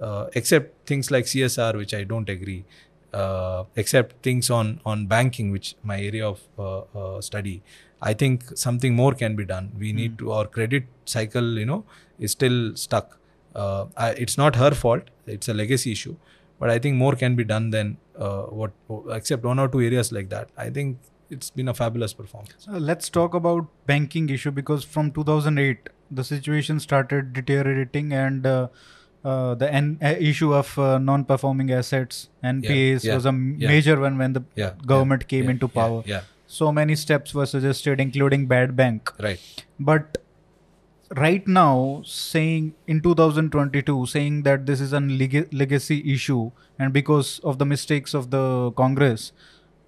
B: uh, except things like csr which i don't agree uh, except things on on banking which my area of uh, uh, study i think something more can be done. We need to our credit cycle you know is still stuck uh, I, it's not her fault it's a legacy issue but i think more can be done than uh, what except one or two areas like that i think it's been a fabulous performance
A: Uh, let's talk about banking issue because from 2008 the situation started deteriorating and uh, uh, the N- uh, issue of uh, non-performing assets NPAs
B: yeah,
A: was a m-
B: yeah.
A: major one when the
B: Yeah,
A: government came
B: yeah,
A: into
B: yeah,
A: power.
B: Yeah,
A: So many steps were suggested, including bad bank.
B: right.
A: But right now, saying in 2022, saying that this is a leg- legacy issue, and because of the mistakes of the Congress,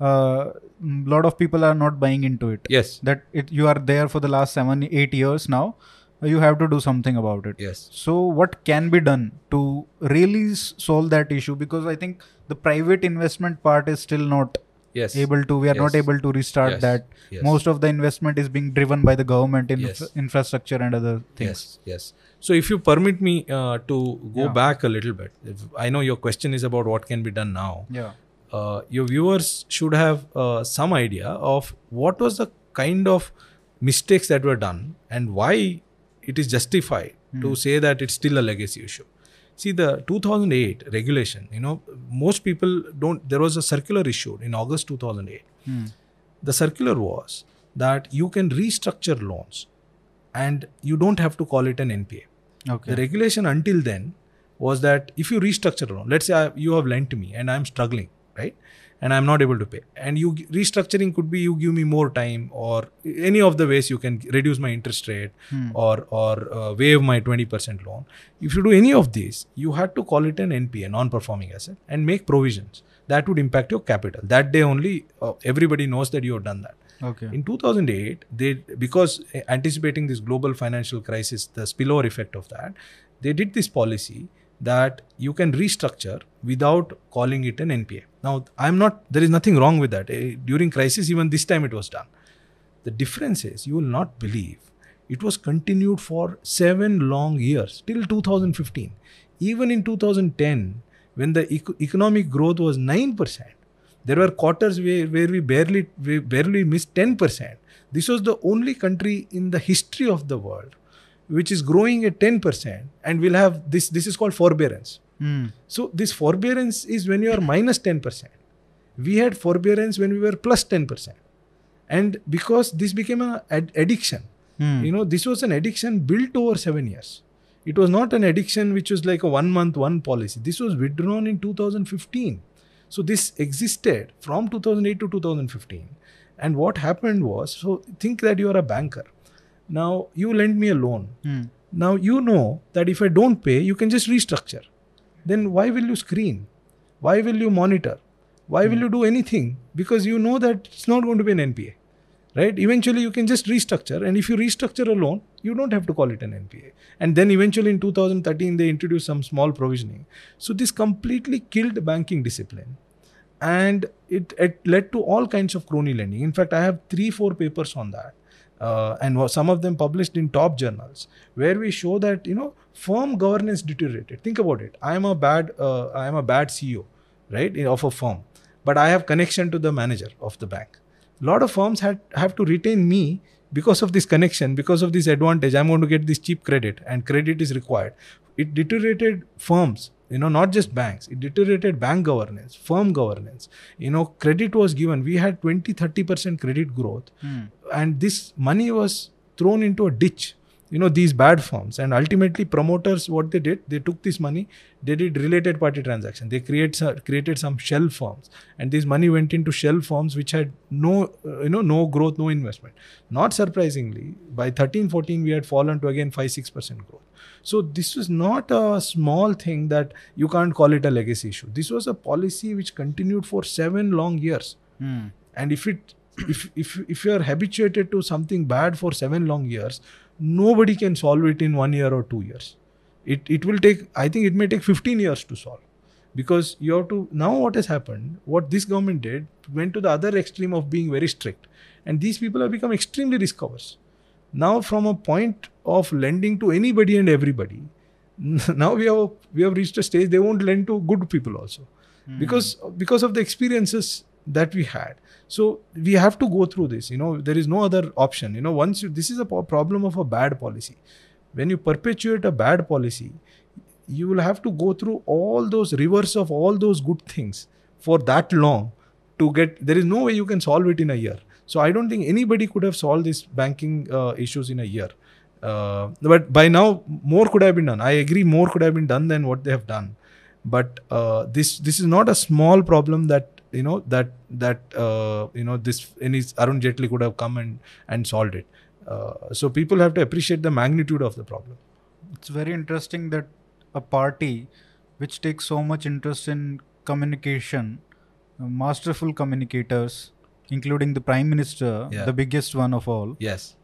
A: a lot of people are not buying into it.
B: Yes,
A: That it you are there for the last seven, eight years now. You have to do something about it.
B: yes.
A: So, what can be done to really solve that issue? Because I think the private investment part is still not
B: Yes.
A: able to. We are not able to restart
B: Yes.
A: that.
B: Yes.
A: Most of the investment is being driven by the government in
B: Yes.
A: infra- infrastructure and other things.
B: Yes, yes. So if you permit me uh, to go
A: Yeah.
B: back a little bit, if, I know your question is about what can be done now.
A: Yeah.
B: Uh, your viewers should have uh, some idea of what was the kind of mistakes that were done and why it is justified to say that it's still a legacy issue. See, the 2008 regulation, you know, most people don't, there was a circular issued in August 2008
A: Hmm.
B: the circular was that you can restructure loans and you don't have to call it an NPA.
A: Okay.
B: The regulation until then was that if you restructure a loan, let's say I, you have lent to me and I'm struggling, right? And I'm not able to pay. And you restructuring could be you give me more time or any of the ways you can reduce my interest rate
A: Hmm.
B: or or uh, waive my 20% loan. If you do any of these, you had to call it an NPA, non-performing asset, and make provisions that would impact your capital. That day only, uh, everybody knows that you have done that.
A: Okay.
B: In 2008, they because anticipating this global financial crisis, the spillover effect of that, they did this policy that you can restructure without calling it an NPA. Now, I'm not. There is nothing wrong with that. Eh, During crisis, even this time it was done. The difference is you will not believe it was continued for seven long years till 2015. Even in 2010, when the eco- economic growth was 9%, there were quarters where, where we barely we barely missed 10%. This was the only country in the history of the world which is growing at 10% and we'll have this this is called forbearance.
A: Hmm.
B: So this forbearance is when you are minus 10%. We had forbearance when we were plus 10%. And because this became an ad- addiction,
A: Hmm.
B: you know, this was an addiction built over seven years. It was not an addiction which was like a one month, one policy. This was withdrawn in 2015. So this existed from 2008 to 2015. And what happened was, so think that you are a banker. Now you lend me a loan.
A: Hmm.
B: Now you know that if I don't pay, you can just restructure. Then why will you screen? Why will you monitor? Why will you do anything? Because you know that it's not going to be an NPA. Right? Eventually you can just restructure. And if you restructure a loan, you don't have to call it an NPA. And then eventually in 2013, they introduced some small provisioning. So this completely killed banking discipline. And it, it led to all kinds of crony lending. In fact, I have three, four papers on that uh, and some of them published in top journals where we show that you know firm governance deteriorated. Think about it. I am a bad uh, i am a bad ceo right of a firm but i have connection to the manager of the bank. A lot of firms had have to retain me because of this connection because of this advantage. I'm going to get this cheap credit and credit is required. It deteriorated firms you know not just banks it deteriorated bank governance firm governance. You know credit was given. We had 20 30% credit growth.
A: Hmm.
B: and this money was thrown into a ditch. You know these bad firms. And ultimately promoters what they did they took this money they did related party transaction. They create some, created some shell firms. And this money went into shell firms which had no uh, you know no growth no investment. Not surprisingly by 13 14 we had fallen to again 5 6% growth so this was not a small thing that you can't call it a legacy issue. This was a policy which continued for 7 long years.
A: Hmm.
B: and if it if if if you are habituated to something bad for seven long years nobody can solve it in one year or two years. It it will take i think it may take 15 years to solve. Because you have to now what has happened what this government did went to the other extreme of being very strict. And these people have become extremely risk averse. Now from a point of lending to anybody and everybody. Now we have we have reached a stage they won't lend to good people also. Because because of the experiences that we had. So we have to go through this you know there is no other option. You know once you this is a problem of a bad policy. When you perpetuate a bad policy you will have to go through all those reverse of all those good things for that long to get there is no way you can solve it in a year. So i don't think anybody could have solved these banking uh, issues in a year Uh, but by now, more could have been done. I agree, more could have been done than what they have done. But uh, this this is not a small problem that you know that that uh, you know this any Arun Jaitley could have come and and solved it. Uh, so people have to appreciate the magnitude of the problem.
A: It's very interesting that a party which takes so much interest in communication, uh, masterful communicators, including the prime minister,
B: Yeah.
A: the biggest one of all,
B: Yes.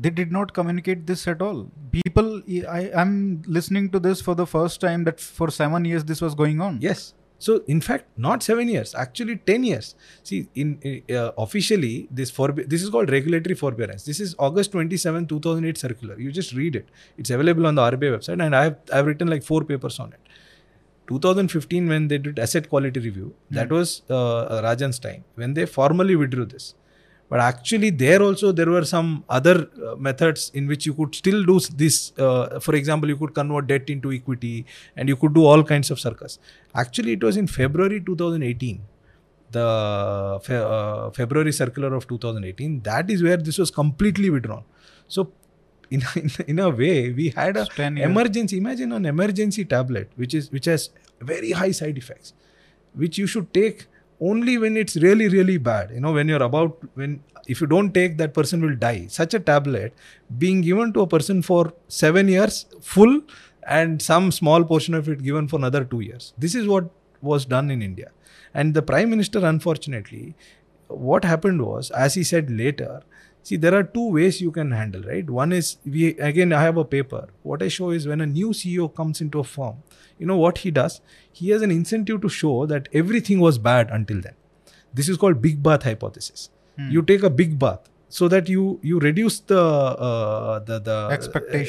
A: They did not communicate this at all. People, I am listening to this for the first time that for seven years this was going on.
B: Yes. So in fact, not seven years, actually ten years. See, in uh, officially this forbe- this is called regulatory forbearance. This is August 27, 2008 circular. You just read it. It's available on the RBI website, and I've I've written like four papers on it. 2015, when they did asset quality review, that was uh, Rajan's time when they formally withdrew this. But actually, there also there were some other uh, methods in which you could still do this. Uh, for example, you could convert debt into equity, and you could do all kinds of circus. Actually, it was in February 2018, the fe- uh, February circular of 2018. That is where this was completely withdrawn. So, in in, in a way, we had a
A: 10
B: emergency. Imagine an emergency tablet, which is which has very high side effects, which you should take only when it's really really bad you know when you're about when if you don't take that person will die. Such a tablet being given to a person for 7 years full and some small portion of it given for another 2 years. This is what was done in india. And the prime minister unfortunately what happened was as he said later see there are two ways you can handle right? One is we again i have a paper. What i show is when a new ceo comes into a firm you know what he does? He has an incentive to show that everything was bad until then. This is called big bath hypothesis. You take a big bath so that you you reduce the uh, the the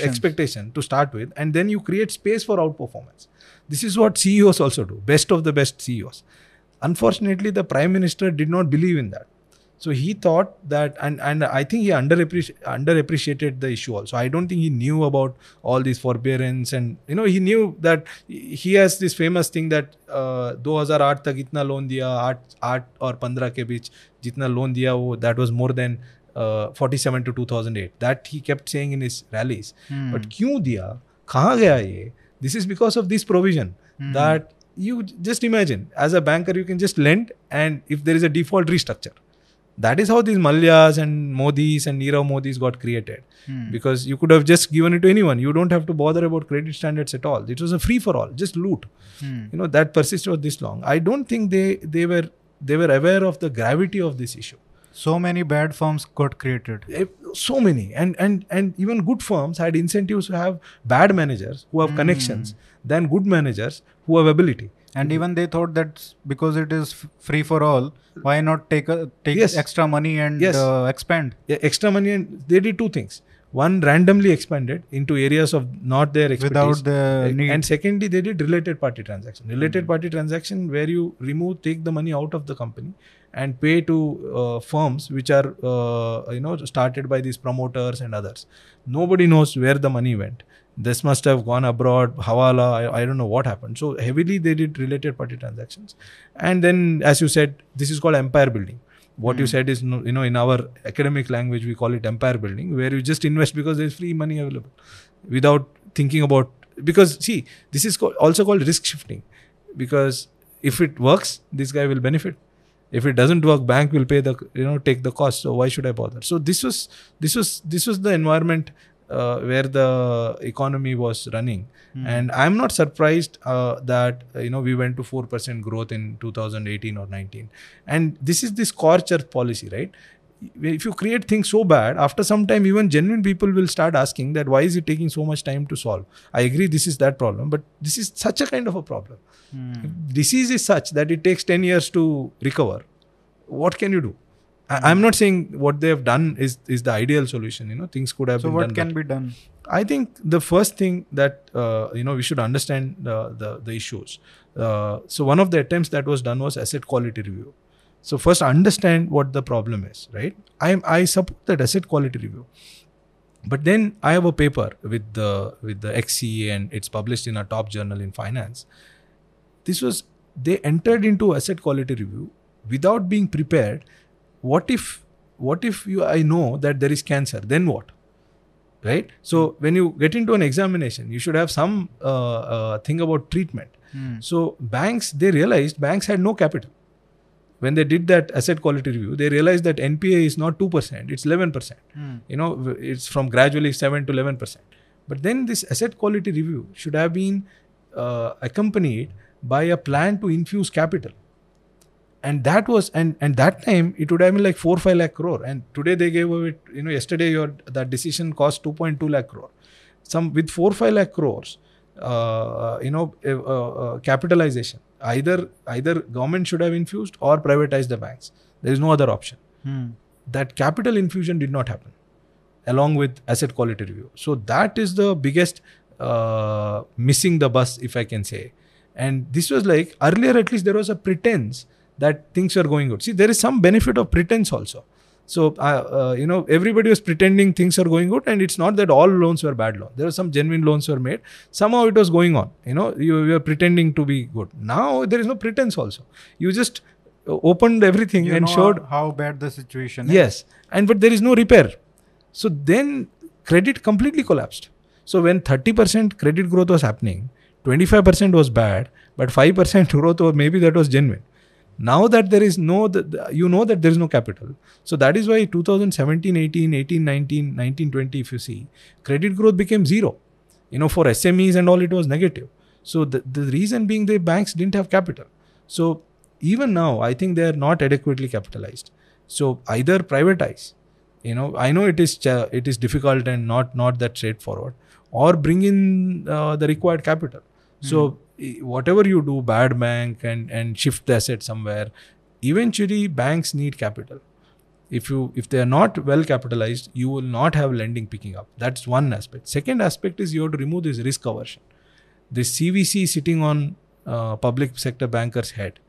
B: expectation to start with and then you create space for outperformance. This is what ceos also do. Best of the best ceos unfortunately the prime minister did not believe in that so he thought that and and i think he underappreci- underappreciated the issue also i don't think he knew about all these forbearance and you know he knew that he has this famous thing that uh, 2008 तक इतना loan दिया आठ आठ और पंद्रह के बीच जितना loan दिया वो that was more than uh, 47 to 2008 that he kept saying in his rallies
A: Hmm.
B: but क्यों दिया कहाँ गया ये this is because of this provision
A: Hmm.
B: that you just imagine as a banker you can just lend and if there is a default restructure that is how these Mallyas and Modis and Nirav Modis got created.
A: Hmm.
B: because you could have just given it to anyone. You don't have to bother about credit standards at all. It was a free for all just loot.
A: Hmm.
B: you know that persisted for this long. I don't think they they were they were aware of the gravity of this issue.
A: So many bad firms got created.
B: Eh, so many. And and and even good firms had incentives to have bad managers who have connections than good managers who have ability
A: And even they thought that because it is f- free for all, why not take a, take
B: Yes.
A: extra money and
B: Yes.
A: uh, expand?
B: yeah, extra money and they did two things one randomly expanded into areas of not their expertise
A: Without the
B: Eh,
A: need.
B: and secondly they did related party transaction related party transaction where you remove take the money out of the company and pay to uh, firms which are uh, you know started by these promoters and others nobody knows where the money went this must have gone abroad hawala I, I don't know what happened. So heavily they did related party transactions. And then as you said this is called empire building. What you hmm. said is you know in our academic language we call it empire building where you just invest because there's free money available without thinking about because see this is called, also called risk shifting. Because if it works this guy will benefit. If it doesn't work bank will pay the you know take the cost. So why should i bother? So this was this was this was the environment uh, where the economy was running. And i'm not surprised uh, that you know we went to 4% growth in 2018 or 19 and this is this scorch earth policy right? If you create things so bad after some time even genuine people will start asking that why is it taking so much time to solve? I agree this is that problem but this is such a kind of a problem. If disease is such that it takes 10 years to recover what can you do I, i'm not saying what they have done is is the ideal solution you know things could have been done.
A: So
B: been
A: what
B: done
A: can
B: better.
A: be done?
B: I think the first thing that uh, you know we should understand the the, the issues. Uh, so one of the attempts that was done was asset quality review. So first understand what the problem is, right? I am I support that asset quality review, but then I have a paper with the with the ex-CEA and it's published in a top journal in finance. This was they entered into asset quality review without being prepared. What if what if you I know that there is cancer? Then what? right so when you get into an examination you should have some uh, uh, thing about treatment
A: Hmm.
B: so banks they realized banks had no capital when they did that asset quality review they realized that npa is not 2% it's 11%
A: Hmm.
B: you know it's from gradually 7 to 11% but then this asset quality review should have been uh, accompanied by a plan to infuse capital and that was and and that time it would have been like 4 5 lakh crore. And today they gave away you know yesterday your that decision cost 2.2 lakh crore. Some with 4 5 lakh crores uh, you know uh, uh, capitalization either either government should have infused or privatized the banks. There is no other option.
A: Hmm.
B: that capital infusion did not happen along with asset quality review. So that is the biggest uh, missing the bus if i can say. And this was like earlier at least there was a pretense that things were going good see there is some benefit of pretense also so uh, uh, you know everybody was pretending things are going good and it's not that all loans were bad loans there were some genuine loans were made somehow it was going on you know you, you are pretending to be good now there is no pretense also you just uh, opened everything
A: You
B: and showed
A: how bad the situation is.
B: Yes, and but there is no repair. So then credit completely collapsed. So when 30% credit growth was happening, 25% was bad, but 5% growth or maybe that was genuine. Now that there is no, the, you know that there is no capital. So that is why 2017, 18, 18, 19, 19, 20, if you see, credit growth became zero. You know, for SMEs and all, it was negative. So the, the reason being the banks didn't have capital. So even now, I think they are not adequately capitalized. So either privatize, you know, I know it is cha- it is difficult and not not that straightforward, or bring in uh, the required capital. So i- whatever you do, bad bank and and shift the asset somewhere, eventually banks need capital. If you if they are not well capitalized, you will not have lending picking up. That's one aspect. Second aspect is you have to remove this risk aversion. This CVC sitting on uh, public sector bankers' head.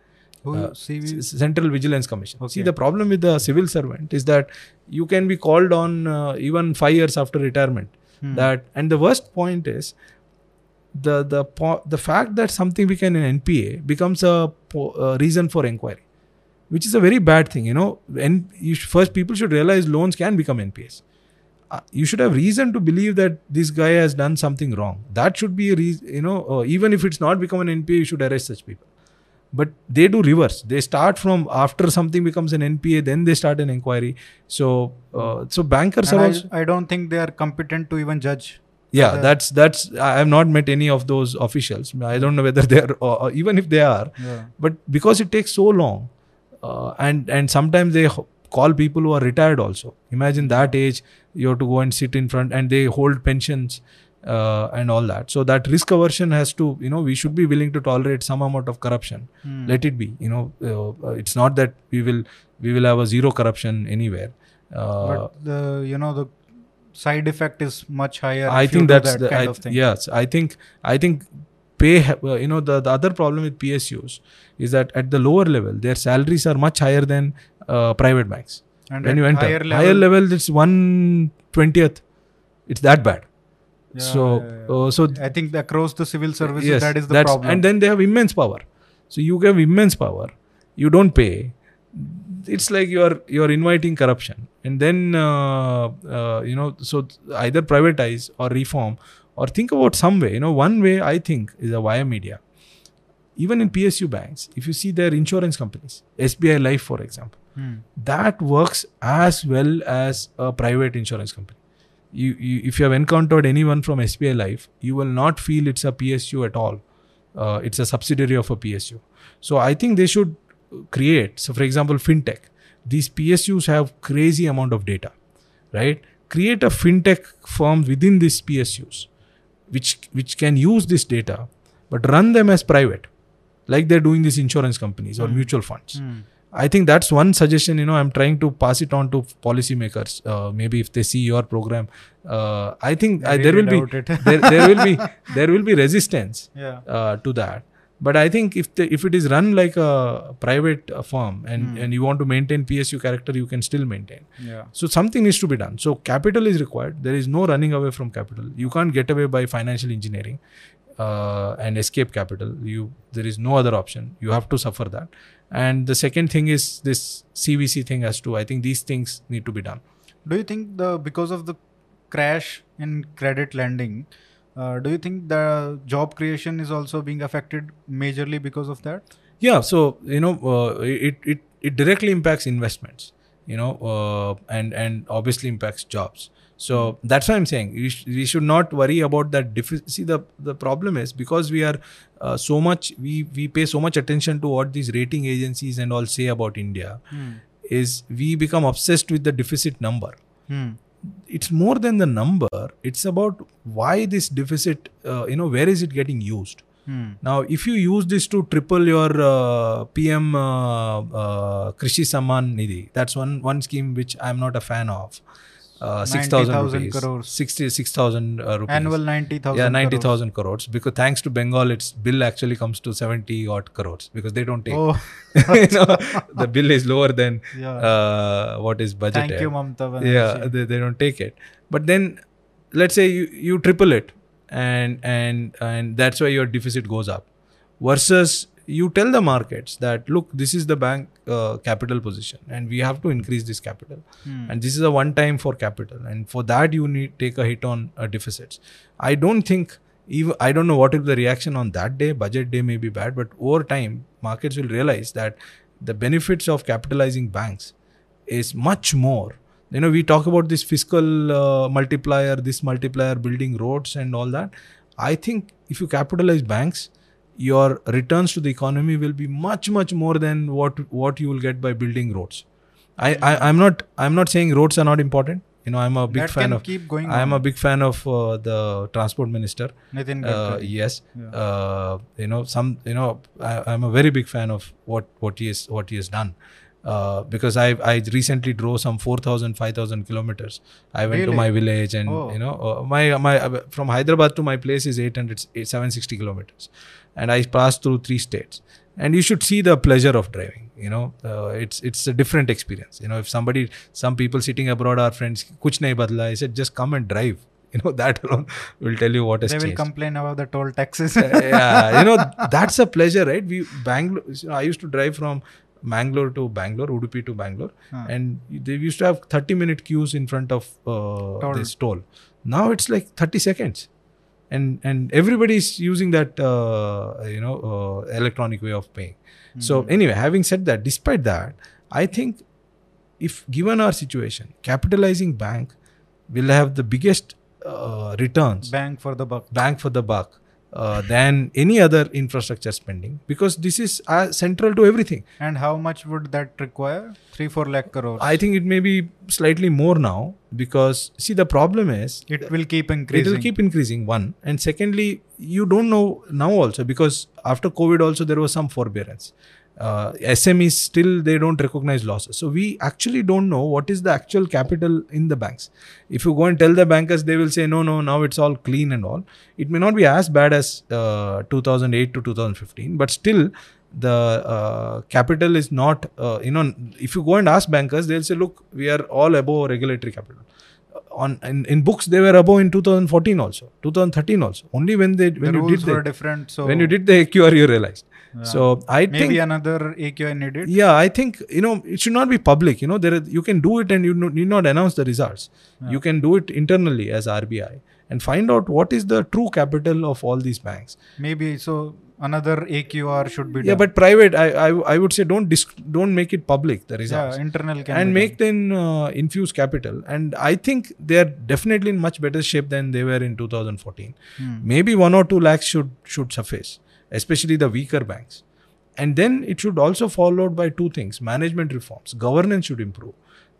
B: Uh? Central Vigilance Commission. See, the problem with the civil servant is that you can be called on uh, even five years after retirement.
A: Hmm.
B: That and the worst point is the the the fact that something became an NPA becomes a, a reason for inquiry, which is a very bad thing. You know, and you sh- first people should realize loans can become NPAs. Uh, you should have reason to believe that this guy has done something wrong. That should be a reason. You know, uh, even if it's not become an NPA, you should arrest such people but they do reverse they start from after something becomes an npa then they start an inquiry so uh, so bankers
A: And
B: are
A: I,
B: also
A: I don't think they are competent to even judge.
B: Yeah that's that's i have not met any of those officials. I don't know whether they are or, or even if they are.
A: Yeah.
B: but because it takes so long uh, and and sometimes they call people who are retired also. Imagine that age you have to go and sit in front and they hold pensions uh, and all that. So that risk aversion has to you know we should be willing to tolerate some amount of corruption.
A: Hmm.
B: let it be you know uh, uh, it's not that we will we will have a zero corruption anywhere. Uh,
A: but the you know the side effect is much higher.
B: i think that's
A: that
B: the
A: kind
B: I,
A: of thing.
B: yes i think i think pay uh, you know the, the other problem with psus is that at the lower level their salaries are much higher than uh, private banks
A: And
B: when you enter
A: higher level,
B: higher level it's 120th it's that bad
A: Yeah,
B: so
A: yeah, yeah.
B: uh, so
A: I think across the civil services
B: yes
A: that is the problem.
B: and then they have immense power so you have immense power you don't pay it's like you're you're inviting corruption and then uh, uh, you know so either privatize or reform or think about some way you know one way i think is a via media even in psu banks if you see their insurance companies sbi life for example
A: Hmm.
B: that works as well as a private insurance company. You, you, if you have encountered anyone from SBI Life, you will not feel it's a PSU at all. Uh, it's a subsidiary of a PSU. So I think they should create. So for example, fintech. These PSUs have crazy amount of data, right? Create a fintech firm within these PSUs, which which can use this data, but run them as private, like they're doing these insurance companies or
A: Hmm.
B: mutual funds.
A: Hmm.
B: I think that's one suggestion. You know, I'm trying to pass it on to policymakers. Uh, maybe if they see your program, uh, I think
A: I
B: uh, there will be there, there will be there will be resistance
A: yeah.
B: uh, to that. But I think if the, if it is run like a private uh, firm and
A: Hmm.
B: and you want to maintain PSU character, you can still maintain.
A: Yeah.
B: So something needs to be done. So capital is required. There is no running away from capital. You can't get away by financial engineering uh, and escape capital. You there is no other option. You have to suffer that. And the second thing is this CVC thing has to. I think these things need to be done.
A: Do you think the because of the crash in credit lending, uh, do you think the job creation is also being affected majorly because of that?
B: Yeah, so you know, uh, it it it directly impacts investments, you know, uh, and and obviously impacts jobs. So that's why I'm saying we, sh- we should not worry about that. Defi- See, the the problem is because we are uh, so much we we pay so much attention to what these rating agencies and all say about India, is we become obsessed with the deficit number.
A: Hmm.
B: It's more than the number. It's about why this deficit. Uh, you know, where is it getting used?
A: Hmm.
B: Now, if you use this to triple your uh, PM uh, uh, Krishi Samman Nidhi, that's one one scheme which I'm not a fan of. Uh, six thousand rupees,
A: crores.
B: sixty six thousand uh, rupees.
A: Annual 90,000.
B: yeah, ninety
A: crores.
B: crores. Because thanks to Bengal, its bill actually comes to seventy odd crores because they don't take.
A: Oh,
B: you know, the bill is lower than
A: yeah.
B: uh, what is budgeted
A: Thank you, Mamta
B: yeah
A: Banerjee.
B: they, they don't take it but then let's say you, you triple it and and and that's why your deficit goes up versus you tell the markets that look this is the bank uh, capital position and we have to increase this capital.
A: Hmm.
B: and this is a one time for capital and for that you need take a hit on uh, deficits. I don't think even i don't know what is the reaction on that day. Budget day may be bad but over time markets will realize that the benefits of capitalizing banks is much more. You know we talk about this fiscal uh, multiplier this multiplier building roads and all that. I think if you capitalize banks your returns to the economy will be much much more than what what you will get by building roads. I, I i'm not i'm not saying roads are not important. You know i'm a big
A: that
B: fan of
A: keep going.
B: i'm a big fan of uh, the transport minister.
A: Nitin
B: uh, yes.
A: Yeah.
B: uh, you know some you know I, i'm a very big fan of what what he is what he has done. Uh, because I I recently drove some 4,000 5,000 kilometers. I went to my village and
A: Oh.
B: you know uh, my my uh, from Hyderabad to my place is 800 eight- 760 kilometers, and I passed through three states. And you should see the pleasure of driving. You know, uh, it's it's a different experience. You know, if somebody some people sitting abroad are friends, kuch nahi badla. I said just come and drive. You know that alone will tell you what has
A: They will
B: changed
A: complain about the toll taxes.
B: yeah, you know that's a pleasure, right? We Bangalore. You know, I used to drive from Mangalore to Bangalore, Udupi to Bangalore,
A: Huh.
B: and they used to have 30 minute queues in front of uh,
A: Toll.
B: this toll. Now it's like 30 seconds, and and everybody's using that uh, you know uh, electronic way of paying. So
A: Hmm.
B: anyway, having said that, despite that, I think if given our situation, capitalizing bank will have the biggest uh, returns
A: bank for the buck.
B: bang for the buck uh, than any other infrastructure spending because this is uh, central to everything.
A: And how much would that require? Three, four lakh crores.
B: I think it may be slightly more now because see the problem is
A: it will keep increasing.
B: it will keep increasing one and secondly you don't know now also because after covid also there was some forbearance uh, smes still they don't recognize losses. So we actually don't know what is the actual capital in the banks. If you go and tell the bankers they will say no no now it's all clean and all. It may not be as bad as uh, 2008 to 2015 but still the uh, capital is not uh, you know if you go and ask bankers they'll say look we are all above regulatory capital. On in, in books they were above in 2014 also 2013 also. Only when they
A: the
B: when you did the,
A: different. So
B: when you did the AQR you realized
A: Yeah.
B: so I
A: maybe
B: think
A: another AQR needed.
B: yeah I think you know it should not be public you know there you can do it and you need not announce the results you can do it internally as RBI and find out what is the true capital of all these banks
A: Maybe so. Another AQR should be done.
B: yeah but private I, I I would say don't disc, don't make it public the results
A: yeah, internal can
B: and make them uh, infuse capital and i think they are definitely in much better shape than they were in 2014.
A: Hmm.
B: maybe 1 or 2 lakhs should should suffice especially the weaker banks. And then it should also followed by two things management reforms. Governance should improve.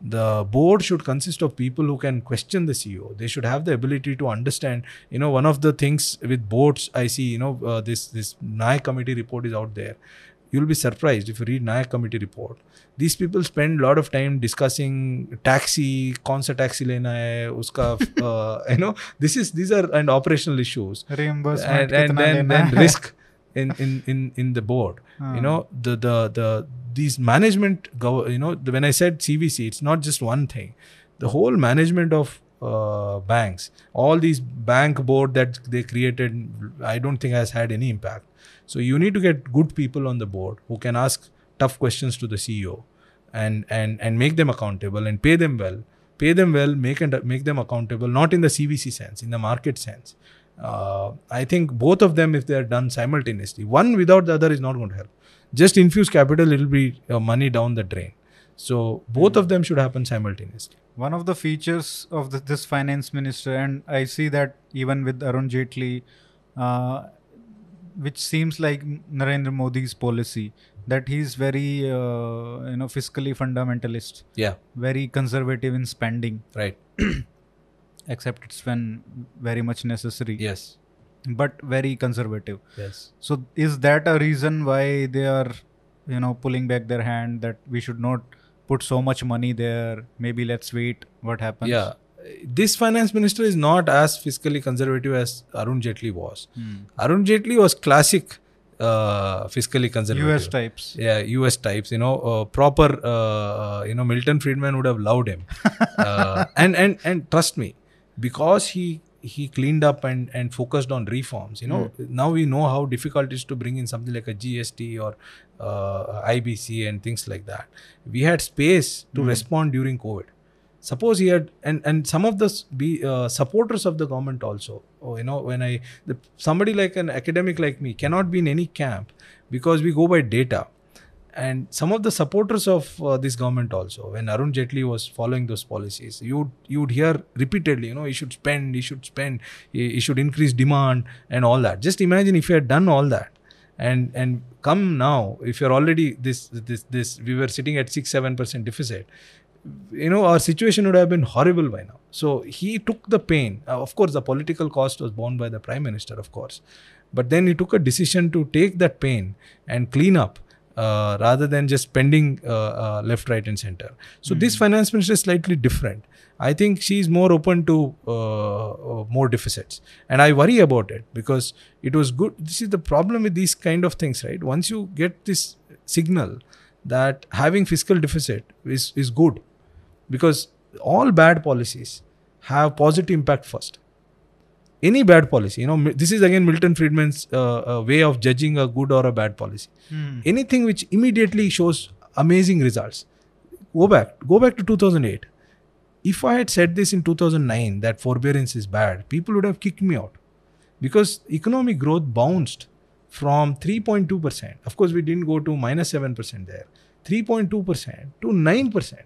B: The board should consist of people who can question the ceo they should have the ability to understand you know one of the things with boards i see you know uh, this this nayak committee report is out there. You'll be surprised if you read nayak committee report. These people spend a lot of time discussing taxi sa taxi lena hai uska uh, you know this is these are and operational issues.
A: Reimbursement
B: and, and then, then risk in in in in the board
A: हाँ.
B: you know the the the these management go you know the, when i said cvc it's not just one thing the whole management of uh, banks all these bank board that they created i don't think has had any impact so you need to get good people on the board who can ask tough questions to the ceo and and and make them accountable and pay them well pay them well, make and make them accountable, not in the CVC sense, in the market sense. Uh, I think both of them, if they are done simultaneously, one without the other is not going to help. Just infuse capital, it'll be uh, money down the drain. So both of them should happen simultaneously.
A: One of the features of the, this finance minister, and I see that even with Arun Jaitley, uh, which seems like Narendra Modi's policy, that he's very uh, you know fiscally fundamentalist,
B: Yeah,
A: very conservative in spending,
B: right.
A: except it's when very much necessary,
B: Yes,
A: but very conservative.
B: yes.
A: So is that a reason why they are, you know, pulling back their hand that we should not put so much money there? Maybe let's wait what happens.
B: Yeah. This finance minister is not as fiscally conservative as Arun Jaitley was.
A: Hmm.
B: Arun Jaitley was classic uh, fiscally conservative.
A: US types.
B: Yeah, US types. You know, uh, proper. Uh, you know, Milton Friedman would have loved him. uh, and and and trust me, because he he cleaned up and and focused on reforms. You know, now we know how difficult it is to bring in something like a GST or uh, IBC and things like that. We had space to respond during COVID. Suppose he had, and and some of the be uh, supporters of the government also. Oh, you know, when I the, somebody like an academic like me cannot be in any camp because we go by data and some of the supporters of uh, this government also when arun jaitley was following those policies you you would hear repeatedly you know he should spend he should spend he, he should increase demand and all that. Just imagine if you had done all that. And and come now if you're already this this this we were sitting at 6 7% deficit you know our situation would have been horrible by now. So he took the pain. Uh, of course the political cost was borne by the prime minister of course. But then he took a decision to take that pain and clean up uh, rather than just spending uh, uh, left right and center. So this finance minister is slightly different. I think she is more open to uh, uh, more deficits. And i worry about it because it was good. This is the problem with these kind of things right? Once you get this signal that having fiscal deficit is, is good because all bad policies have positive impact first any bad policy. You know this is again milton friedman's uh, uh, way of judging a good or a bad policy.
A: Hmm.
B: anything which immediately shows amazing results. Go back go back to 2008 if i had said this in 2009 that forbearance is bad people would have kicked me out. Because economic growth bounced from 3.2% of course we didn't go to minus 7% there. 3.2% to 9%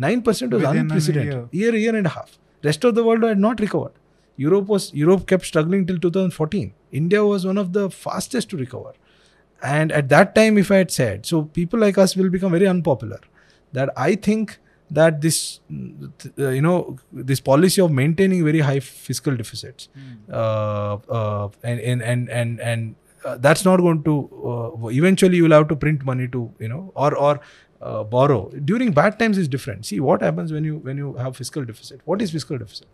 B: 9% was
A: Within
B: unprecedented. year year and a half. Rest of the world had not recovered europe was europe kept struggling till 2014 india was one of the fastest to recover. And at that time if i had said so people like us will become very unpopular that i think that this mm, uh, you know this policy of maintaining very high fiscal deficits uh, uh, and and and and, and uh, that's not going to uh, eventually you will have to print money to you know or or uh, borrow. During bad times is different. See what happens when you when you have fiscal deficit? What is fiscal deficit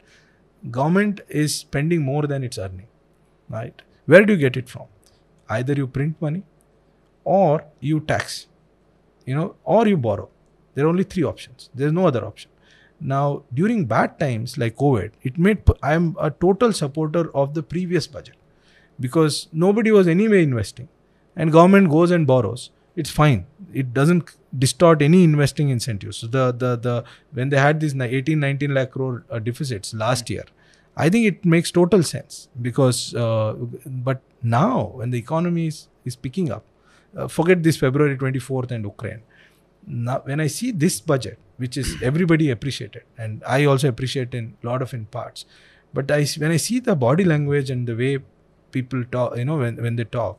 B: government is spending more than it's earning right? Where do you get it from? Either you print money or you tax you know or you borrow. There are only three options. There's no other option. Now during bad times like covid it made i'm a total supporter of the previous budget because nobody was anyway investing and government goes and borrows. It's fine. It doesn't distort any investing incentives. So the the the when they had these 18 19 lakh crore uh, deficits last year i think it makes total sense because uh, but now when the economy is, is picking up uh, forget this february 24th and ukraine. Now when i see this budget which is everybody appreciated and i also appreciate in a lot of in parts but i when i see the body language and the way people talk you know when, when they talk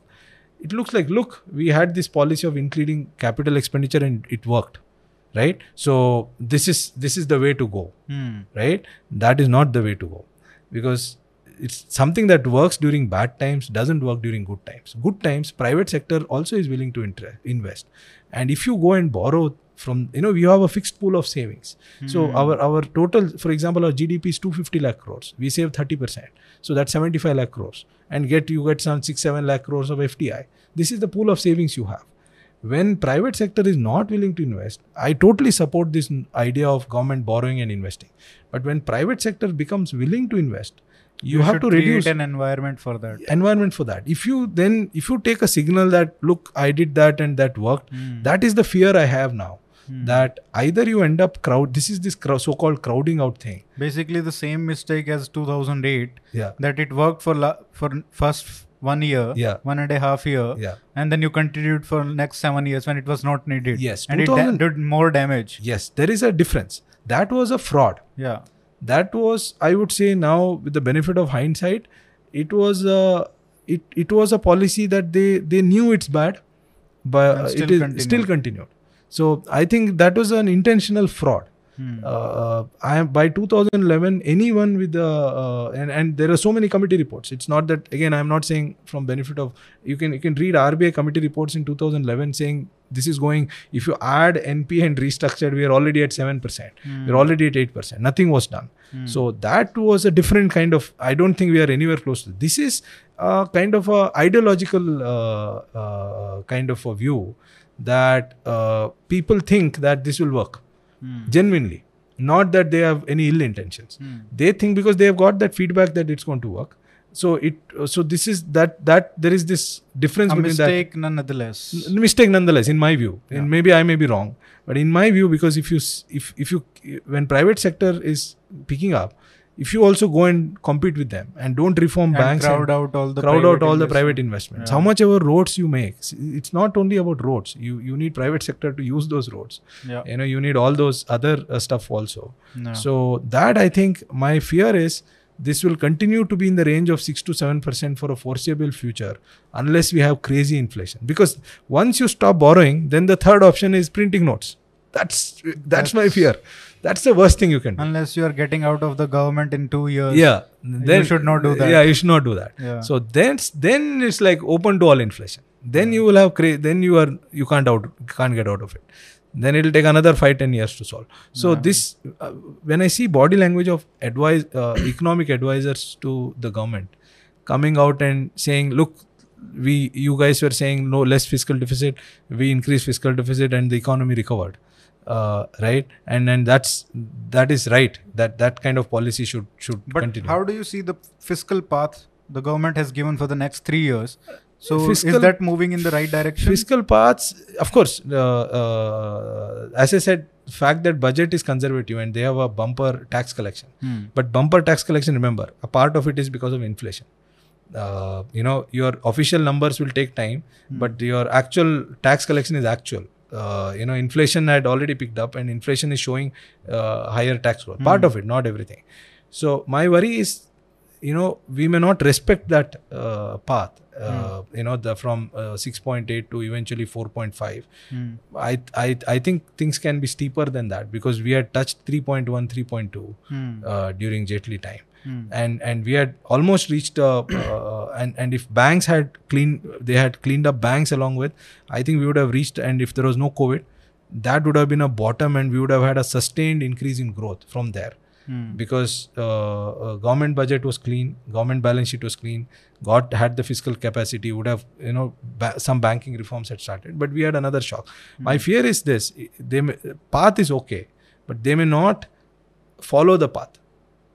B: it looks like look we had this policy of including capital expenditure and it worked right? So this is this is the way to go
A: Hmm.
B: right? That is not the way to go because it's something that works during bad times doesn't work during good times. Good times private sector also is willing to inter- invest. And if you go and borrow from you know we have a fixed pool of savings. So hmm. our our total for example our gdp is 250 lakh crores. We save 30% so that's 75 lakh crores. And get you get some 6 7 lakh crores of fdi this is the pool of savings you have when private sector is not willing to invest i totally support this idea of government borrowing and investing but when private sector becomes willing to invest you, have to
A: create
B: reduce
A: an environment for that.
B: environment for that if you then if you take a signal that look i did that and that worked
A: Hmm.
B: that is the fear i have now
A: Hmm.
B: that either you end up crowd this is this crow- so-called crowding out thing
A: Basically, the same mistake as 2008
B: yeah
A: that it worked for la- for first one year,
B: Yeah.
A: one and a half year,
B: yeah
A: and then you continued for next seven years when it was not needed.
B: Yes,
A: and it da- did more damage.
B: yes there is a difference that was a fraud
A: Yeah,
B: that was i would say now with the benefit of hindsight it was a it, it was a policy that they they knew it's bad but
A: still
B: it is
A: continued.
B: still continued so i think that was an intentional fraud
A: Hmm.
B: uh, I am by 2011 anyone with the uh, and and there are so many committee reports it's not that again I'm not saying from benefit of you can you can read RBI committee reports in 2011 saying this is going if you add NP and restructured we are already at 7%
A: Hmm.
B: we're already at 8% nothing was done
A: Hmm.
B: so that was a different kind of I don't think we are anywhere close to this is uh, kind of a ideological uh, uh, kind of a view that uh, people think that this will work
A: Hmm.
B: genuinely not that they have any ill intentions
A: Hmm.
B: they think because they have got that feedback that it's going to work so it so this is that that there is this difference
A: A
B: between
A: mistake, nonetheless.
B: N- mistake nonetheless in my view
A: Yeah.
B: and maybe i may be wrong but in my view because if you if if you when private sector is picking up if you also go and compete with them and don't reform
A: And
B: banks and
A: crowd out all the
B: crowd out
A: private
B: all the private investments.
A: Yeah.
B: how much ever roads you make it's not only about roads. You you need private sector to use those roads.
A: Yeah.
B: you know you need all those other uh, stuff also.
A: No.
B: so that i think my fear is this will continue to be in the range of 6 to 7% for a foreseeable future unless we have crazy inflation. Because once you stop borrowing then the third option is printing notes. That's that's, my fear that's the worst thing you can do
A: Unless you are getting out of the government in two years.
B: yeah then you
A: should not do that.
B: yeah you should not do that
A: Yeah.
B: so then then it's like open to all inflation then you will have cra- then you are you can't out can't get out of it then it'll take another 5 10 years to solve so
A: Yeah.
B: this uh, when i see body language of advise uh, economic advisors to the government coming out and saying look we you guys were saying no less fiscal deficit we increased fiscal deficit and the economy recovered uh, right? And and that's that is right. That that kind of policy should should
A: But
B: continue.
A: how do you see the fiscal path the government has given for the next three years? So
B: Fiscal-
A: is that moving in the right direction?
B: fiscal paths of course uh, uh, as i said fact that budget is conservative and they have a bumper tax collection.
A: Hmm.
B: but bumper tax collection remember a part of it is because of inflation. Uh, you know your official numbers will take time but your actual tax collection is actual uh, you know inflation had already picked up and inflation is showing uh, higher tax growth part of it not everything. So my worry is you know we may not respect that uh, path uh, you know the from uh, 6.8 to eventually 4.5
A: Hmm.
B: I, I i think things can be steeper than that because we had touched 3.1 3.2
A: Hmm.
B: uh, during Jaitley time,
A: Hmm.
B: and and we had almost reached uh, uh, and and if banks had cleaned they had cleaned up banks along with, I think we would have reached and if there was no COVID, that would have been a bottom and we would have had a sustained increase in growth from there
A: Hmm.
B: because uh, uh, government budget was clean, government balance sheet was clean, got had the fiscal capacity, would have you know ba- some banking reforms had started, but we had another shock. My fear is this: they may, path is okay, but they may not follow the path.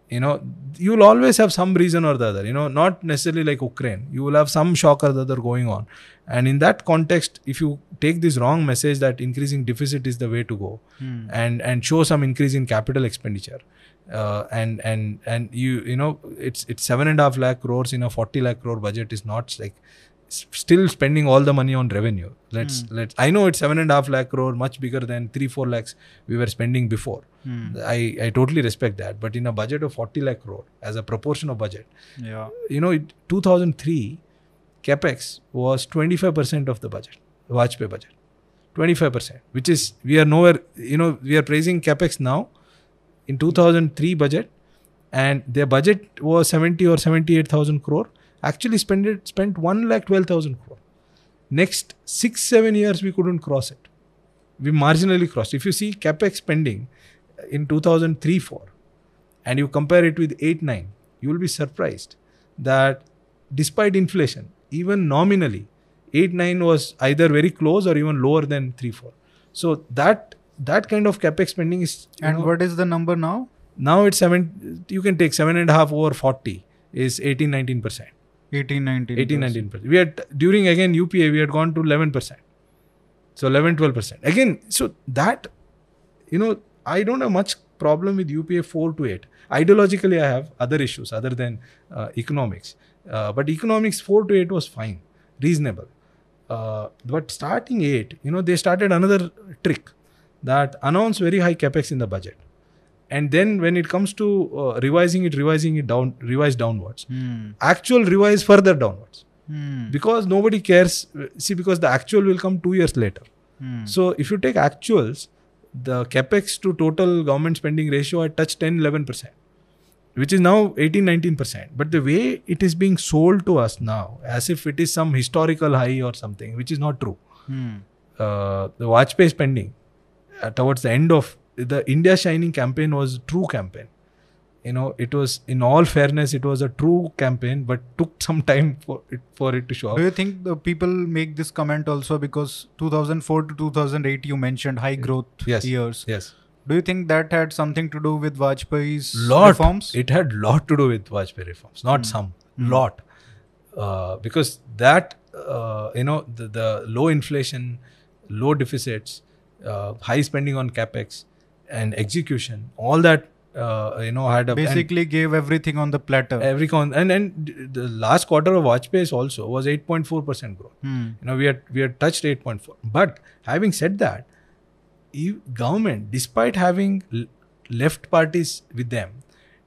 B: You know, you'll always have some reason or the other. You know, not necessarily like Ukraine. You will have some shock or the other going on, and in that context, if you take this wrong message that increasing deficit is the way to go,
A: Hmm.
B: and and show some increase in capital expenditure uh, and and and you you know it's it's seven and a half lakh crores in a 40 lakh crore budget is not like still spending all the money on revenue. Let's let's i know it's seven and a half lakh crore much bigger than three four lakhs we were spending before.
A: Hmm.
B: i i totally respect that. But in a budget of 40 lakh crore as a proportion of budget
A: Yeah.
B: you know it, 2003 capex was 25% of the budget watch Vajpayee budget. 25% which is we are nowhere you know we are praising capex now in 2003 budget and their budget was 70 or 78000 crore. Actually spent it spent 1 lakh 12000 crore. Next 6 7 years we couldn't cross it. We marginally crossed. If you see capex spending in 2003 4 and you compare it with 8 9 you will be surprised that despite inflation even nominally 8 9 was either very close or even lower than 3 4 so that that kind of capex spending is
A: And
B: know,
A: what is the number now?
B: now it's seven you can take seven and a half over 40 is 18 19 percent
A: 18, 19.
B: 18 19 percent we had during again upa we had gone to 11 percent so 11 12 percent again so that you know, I don't have much problem with UPA 4 to 8. Ideologically, I have other issues other than uh, economics. Uh, but economics 4 to 8 was fine, reasonable. Uh, but starting 8, you know, they started another trick that announce very high capex in the budget. And then when it comes to uh, revising it, revising it down, revise downwards.
A: Hmm.
B: Actual revise further downwards
A: Hmm.
B: because nobody cares. See, because the actual will come two years later.
A: Hmm.
B: So if you take actuals, the capex to total government spending ratio had touched 10 11%, which is now 18 19%. But the way it is being sold to us now, as if it is some historical high or something, which is not true.
A: Hmm.
B: Uh, the Vajpayee spending uh, towards the end of the India Shining campaign was true campaign. You know, it was in all fairness, it was a true campaign, but took some time for it for it to show up.
A: Do you think the people make this comment also because 2004 to 2008 you mentioned high growth
B: Yes.
A: years?
B: Yes.
A: Do you think that had something to do with Vajpayee's
B: lot
A: reforms?
B: it had lot to do with Vajpayee reforms, not some, lot, uh, because that uh, you know the, the low inflation, low deficits, uh, high spending on capex, and execution, all that uh, you know had a
A: Basically gave everything on the platter.
B: every con and and the last quarter of Vajpayee's also was eight point four percent growth.
A: Hmm.
B: You know we had we had touched eight point four, but having said that, government, despite having l- left parties with them,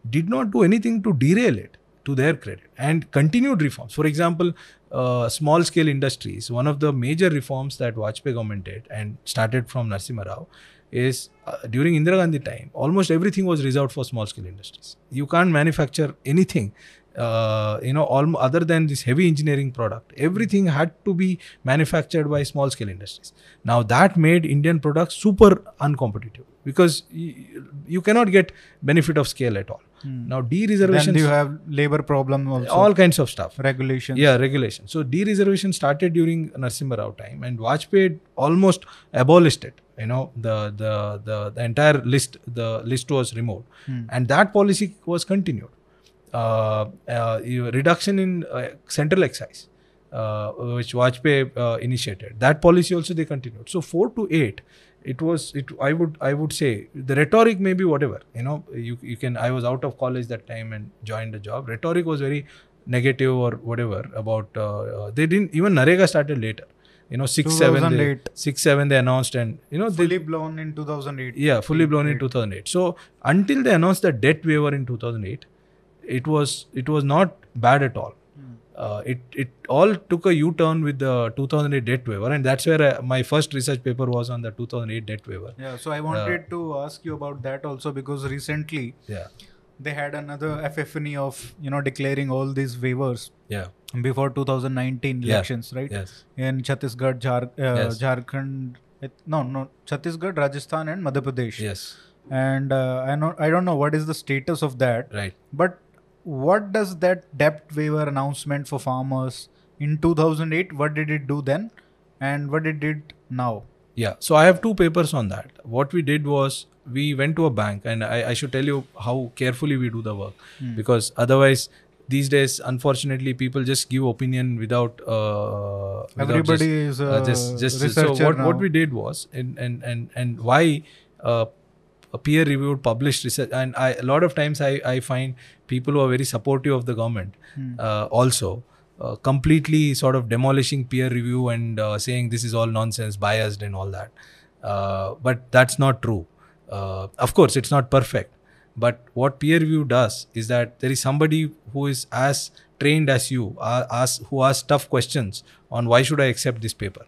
B: did not do anything to derail it to their credit and continued reforms. For example, uh, small scale industries, one of the major reforms that Vajpayee government did and started from Narsimha Rao is uh, during Indira Gandhi time, almost everything was reserved for small scale industries. You can't manufacture anything. Uh, you know, all, other than this heavy engineering product, everything had to be manufactured by small scale industries. Now that made Indian products super uncompetitive because you cannot get benefit of scale at all. Now
A: Then
B: de-reservations,
A: you have labor problem also.
B: all kinds of stuff.
A: regulations.
B: Yeah, regulation. So de-reservation started during Narsimha Rao time, and Vajpayee almost abolished it. You know, the the the, the entire list the list was removed, and that policy was continued. Uh, uh, reduction in uh, central excise, uh, which Vajpayee uh, initiated. That policy also they continued. So four to eight, it was it. I would I would say the rhetoric may be whatever. You know, you you can. I was out of college that time and joined the job. Rhetoric was very negative or whatever about. Uh, uh, they didn't even Narega started later. You know, six seven they, six seven they announced and you know they,
A: Fully blown in 2008.
B: yeah, fully blown in 2008. So until they announced the debt waiver in 2008, it was it was not bad at all. Uh, it it all took a U-turn with the 2008 debt waiver, and that's where uh, my first research paper was on the 2008 debt waiver.
A: Yeah, so I wanted to ask you about that also because recently
B: Yeah,
A: they had another epiphany of you know declaring all these waivers
B: yeah,
A: before 2019
B: Yeah.
A: elections, right?
B: yes,
A: In Chhattisgarh, Jhar, uh,
B: Yes.
A: Jharkhand, it- no, no, Chhattisgarh, Rajasthan, and Madhya Pradesh.
B: yes,
A: And uh, I know I don't know what is the status of that,
B: right.
A: but what does that debt waiver announcement for farmers in 2008? What did it do then, and what it did now?
B: Yeah. So I have two papers on that. What we did was we went to a bank, and I, I should tell you how carefully we do the work, because otherwise these days, unfortunately, people just give opinion without. Uh, without
A: Everybody
B: just,
A: is a
B: uh, just just so what what we did was and and and and why. Uh, peer reviewed published research. And I, a lot of times I, I find people who are very supportive of the government uh, also uh, completely sort of demolishing peer review and uh, saying this is all nonsense biased and all that. Uh, but that's not true. Uh, of course it's not perfect. But what peer review does is that there is somebody who is as trained as you uh, as who asks tough questions on why should i accept this paper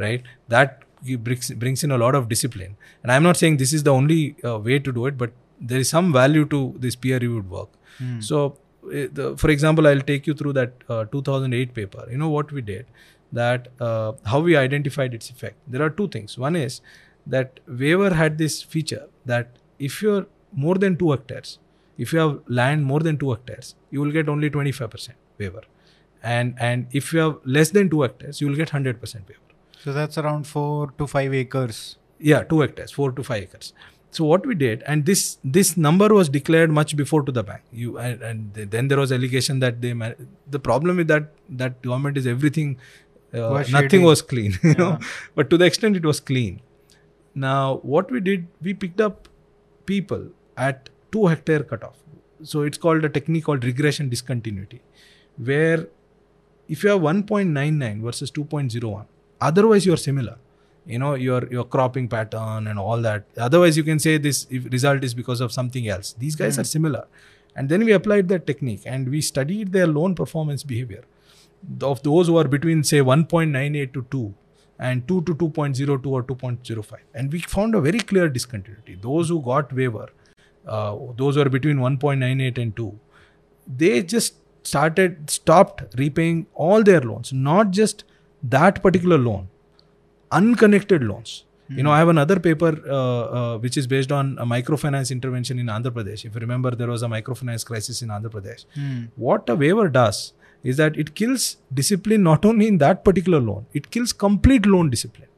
B: right? That brings, brings in a lot of discipline. And i'm not saying this is the only uh, way to do it but there is some value to this peer reviewed work so uh, the, for example i'll take you through that uh, 2008 paper. You know what we did? That uh, how we identified its effect. There are two things. One is that waiver had this feature that if you're more than 2 hectares if you have land more than 2 hectares you will get only 25% waiver and and if you have less than 2 hectares you will get 100% waiver
A: So that's around four to five acres.
B: yeah 2 hectares 4 to 5 acres so what we did and this this number was declared much before to the bank you and, and then there was allegation that they the problem with that that government is everything uh,
A: Was
B: nothing
A: shady.
B: was clean you know but to the extent it was clean Now, what we did, we picked up people at two hectare cutoff. So it's called a technique called regression discontinuity, where if you have 1.99 versus 2.01, otherwise you are similar. You know your your cropping pattern and all that. Otherwise, you can say this if result is because of something else. These guys are similar, and then we applied that technique and we studied their loan performance behavior of those who are between say 1.98 to 2 and 2 to 2.02 or 2.05 and we found a very clear discontinuity those who got waiver uh, those who are between 1.98 and 2 they just started stopped repaying all their loans not just that particular loan unconnected loans. You know i have another paper uh, uh, which is based on a microfinance intervention in andhra pradesh. If you remember there was a microfinance crisis in andhra pradesh.
A: Hmm.
B: what a waiver does is that it kills discipline not only in that particular loan it kills complete loan discipline.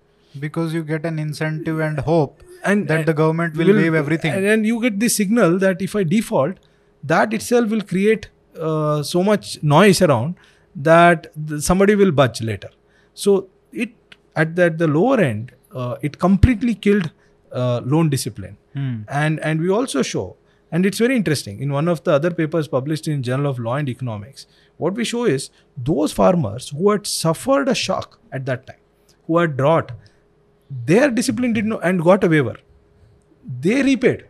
A: Because you get an incentive and hope
B: and
A: that the government will, waive everything.
B: and, and you get the signal that if i default that itself will create uh, so much noise around that somebody will budge later so it at the, at the lower end uh, it completely killed uh, loan discipline.
A: Hmm.
B: and and we also show and it's very interesting in one of the other papers published in journal of law and economics what we show is those farmers who had suffered a shock at that time who had drought their discipline did not and got a waiver. They repaid.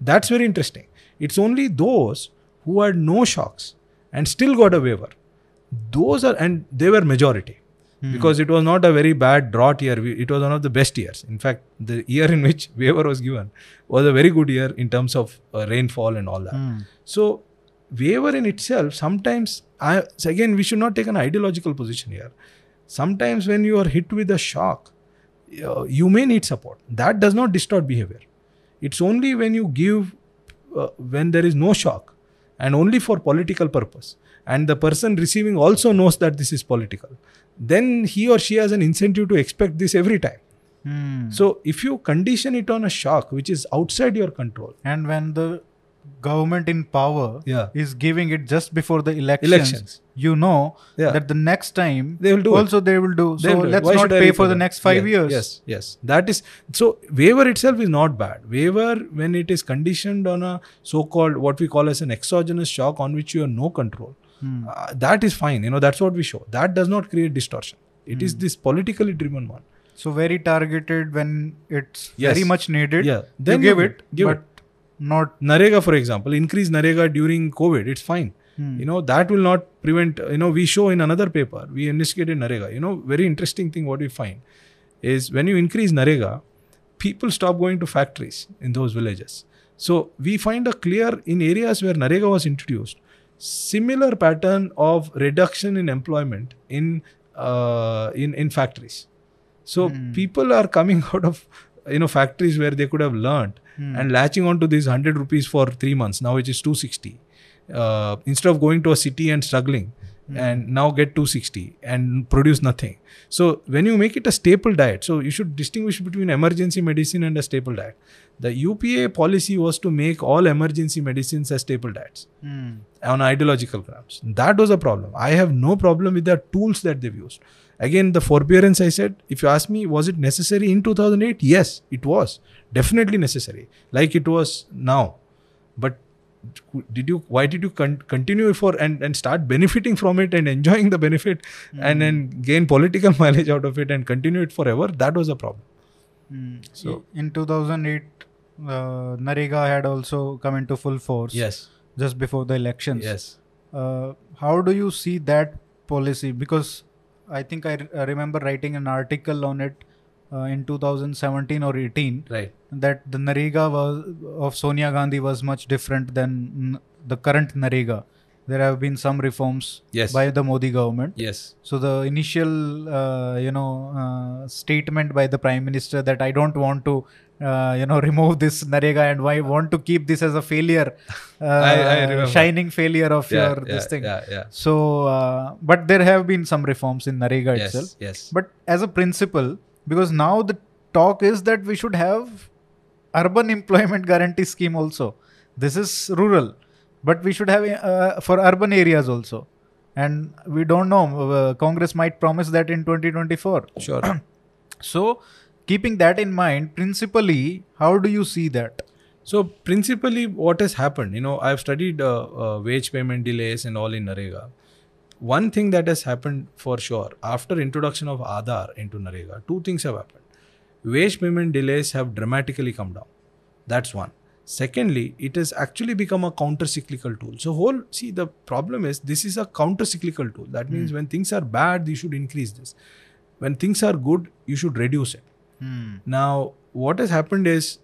B: That's very interesting. It's only those who had no shocks and still got a waiver. Those are and they were majority because it was not a very bad drought year. We- It was one of the best years. In fact, the year in which waiver was given was a very good year in terms of uh, rainfall and all that.
A: Hmm.
B: So, waiver in itself, sometimes, I, again, we should not take an ideological position here. Sometimes, when you are hit with a shock, uh, you may need support. That does not distort behavior. It's only when you give, uh, when there is no shock and only for political purpose, and the person receiving also knows that this is political, then he or she has an incentive to expect this every time.
A: Hmm.
B: So, if you condition it on a shock which is outside your control,
A: and when the government in power
B: Yeah.
A: is giving it just before the elections,
B: Elections.
A: you know
B: Yeah.
A: that the next time
B: They will do it.
A: also they will do. So
B: will
A: let's not pay for the
B: that?
A: next five
B: Yes,
A: years.
B: Yes, yes. That is so waiver itself is not bad. Waiver, when it is conditioned on a so-called what we call as an exogenous shock on which you have no control,
A: Hmm.
B: uh, that is fine. You know that's what we show. That does not create distortion. It
A: Hmm.
B: is this politically driven one.
A: So very targeted when it's
B: Yes.
A: very much needed.
B: Yeah.
A: you
B: Then
A: give
B: you
A: it,
B: give
A: but not.
B: Narega, for example, increase Narega during COVID. It's fine.
A: Hmm.
B: You know that will not prevent. You know we show in another paper we investigated Narega. You know very interesting thing what we find is when you increase Narega, people stop going to factories in those villages. So we find a clear in areas where Narega was introduced, similar pattern of reduction in employment in uh, in in factories. So
A: Hmm.
B: people are coming out of you know factories where they could have learned
A: Hmm.
B: and latching on to this 100 rupees for three months now it is 260 uh, instead of going to a city and struggling
A: Hmm.
B: and now get 260 and produce nothing so when you make it a staple diet so you should distinguish between emergency medicine and a staple diet the upa policy was to make all emergency medicines as staple diets
A: Hmm.
B: on ideological grounds. That was a problem. I have no problem with the tools that they've used. Again, the forbearance I said, if you ask me, was it necessary in 2008? Yes, it was. Definitely necessary. Like it was now. But did you why did you con- continue for and, and start benefiting from it and enjoying the benefit and then gain political mileage out of it and continue it forever that was a problem
A: Hmm.
B: So-
A: in 2008, uh, Narega had also come into full force.
B: yes
A: Just before the elections.
B: yes
A: Uh, how do you see that policy? Because I think I, re- I remember writing an article on it uh, in 2017 or 18
B: right
A: that the Narega was of Sonia Gandhi was much different than n- the current Narega. There have been some reforms
B: Yes.
A: by the Modi government.
B: yes
A: So the initial, uh, you know, uh, statement by the prime minister that I don't want to, uh, you know, remove this Narega and I want to keep this as a failure, uh,
B: I- I
A: shining failure of
B: yeah,
A: your
B: yeah,
A: this thing.
B: yeah yeah
A: So, uh, but there have been some reforms in Narega
B: yes
A: itself.
B: yes
A: But as a principle, because now the talk is that we should have urban employment guarantee scheme also. This is rural, but we should have uh, for urban areas also. And we don't know. Uh, Congress might promise that in 2024.
B: sure
A: So, keeping that in mind, principally, how do you see that?
B: So principally, what has happened? You know, I've studied uh, uh, wage payment delays and all in Narega. One thing that has happened for sure after introduction of Aadhaar into Narega, two things have happened. Wage payment delays have dramatically come down. That's one. Secondly, it has actually become a counter-cyclical tool. So whole see the problem is this is a counter-cyclical tool. That means when things are bad, you should increase this. When things are good, you should reduce it.
A: Hmm.
B: Now, what has happened is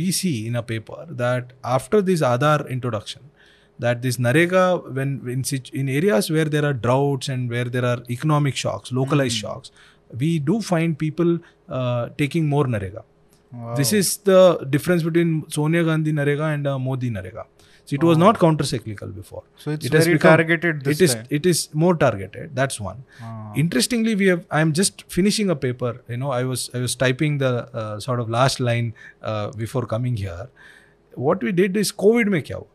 B: we see in a paper that after this Aadhaar introduction, that this Narega, when in, in areas where there are droughts and where there are economic shocks, localized shocks, we do find people uh, taking more Narega. This is the difference between Sonia Gandhi Narega and uh, Modi Narega. So it was not counter-cyclical before.
A: So it's
B: it has
A: very
B: become-
A: targeted this
B: it is
A: time.
B: it is more targeted. That's one
A: Ah.
B: interestingly we have i am just finishing a paper you know i was i was typing the uh, sort of last line uh, before coming here what we did is covid mein kya hua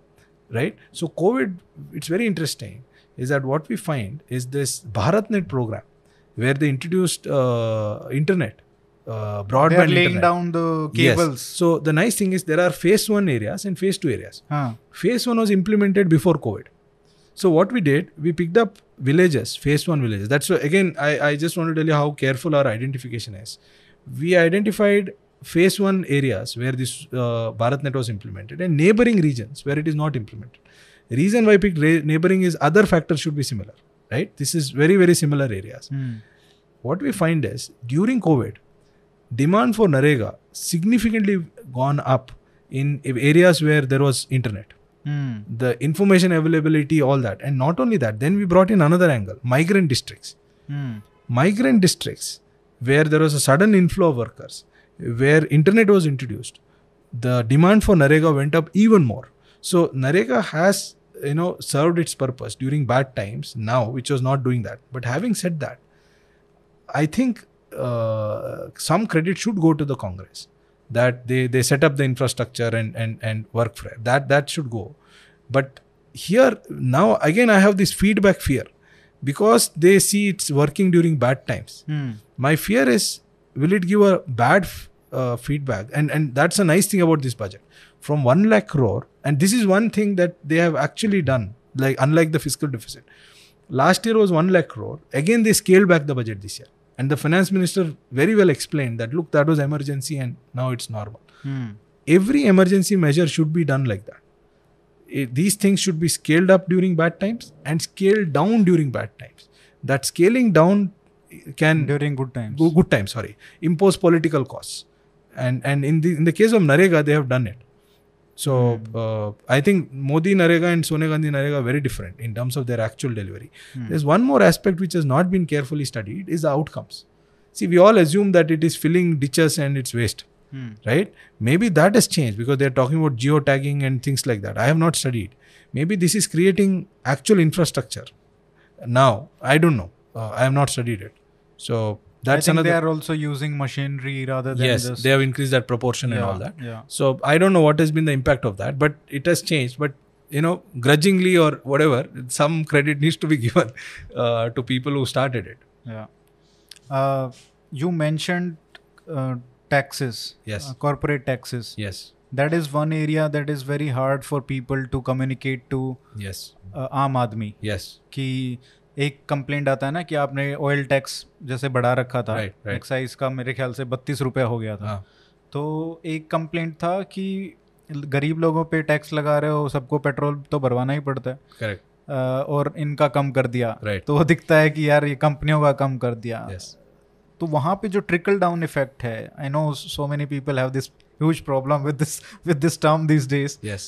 B: right so covid it's very interesting is that what we find is this bharatnet program where they introduced uh, internet uh, broadband
A: They're laying
B: internet.
A: down the cables. Yes.
B: so the nice thing is there are phase 1 areas and phase 2 areas
A: Huh.
B: phase 1 was implemented before covid so what we did we picked up villages phase 1 villages that's why again I, I just want to tell you how careful our identification is we identified phase 1 areas where this uh, bharatnet was implemented and neighboring regions where it is not implemented reason why i picked ra- neighboring is other factors should be similar right this is very very similar areas
A: Hmm.
B: what we find is during COVID, demand for Narega significantly gone up in areas where there was internet.
A: Hmm.
B: The information availability, all that. And not only that, then we brought in another angle migrant districts.
A: Hmm.
B: Migrant districts where there was a sudden inflow of workers, where internet was introduced, the demand for Narega went up even more. So Narega has you know served its purpose during bad times now, which was not doing that. But having said that, I think uh, some credit should go to the Congress that they they set up the infrastructure and and and work for it. That that should go. But here now again I have this feedback fear because they see it's working during bad times.
A: Hmm.
B: My fear is will it give a bad f- uh, feedback? And and that's a nice thing about this budget. From one lakh crore, and this is one thing that they have actually done. Like unlike the fiscal deficit, last year was one lakh crore. Again, they scaled back the budget this year, and the finance minister very well explained that look, that was emergency, and now it's normal.
A: Hmm.
B: Every emergency measure should be done like that. It- these things should be scaled up during bad times and scaled down during bad times. That scaling down can
A: During good times.
B: Go- good times sorry impose political costs and and in the in the case of narega they have done it. So uh, i think modi narega and sonia gandhi narega are very different in terms of their actual delivery. There's one more aspect which has not been carefully studied is the outcomes. See we all assume that it is filling ditches and it's waste
A: Hmm.
B: right? Maybe that has changed because they're talking about geotagging and things like that. I have not studied. Maybe this is creating actual infrastructure. Now i don't know. Uh, i have not studied it. So that's
A: think
B: another
A: they are also using machinery rather than
B: yes
A: just
B: they have increased that proportion and
A: Yeah,
B: all that
A: Yeah.
B: so i don't know what has been the impact of that but it has changed but you know grudgingly or whatever some credit needs to be given uh, to people who started it
A: Yeah. Uh, you mentioned uh, taxes.
B: Yes.
A: uh, corporate taxes.
B: yes
A: That is one area that is very hard for people to communicate to
B: yes
A: uh, आम आदमी
B: yes
A: कि एक complaint आता है ना कि आपने oil tax जैसे बढ़ा रखा था. एक्साइज का मेरे ख्याल से बत्तीस रुपया हो गया था।
B: हाँ,
A: तो एक कंप्लेंट था कि गरीब लोगों पे टैक्स लगा रहे हो सबको पेट्रोल तो भरवाना ही पड़ता है। अ, और इनका कम कर दिया।
B: Right.
A: तो वो दिखता है कि यार ये कंपनियों का कम कर दिया।
B: Yes.
A: तो वहाँ पे जो ट्रिकल डाउन इफ़ेक्ट है I know so many people have this huge problem with this with this term this days
B: yes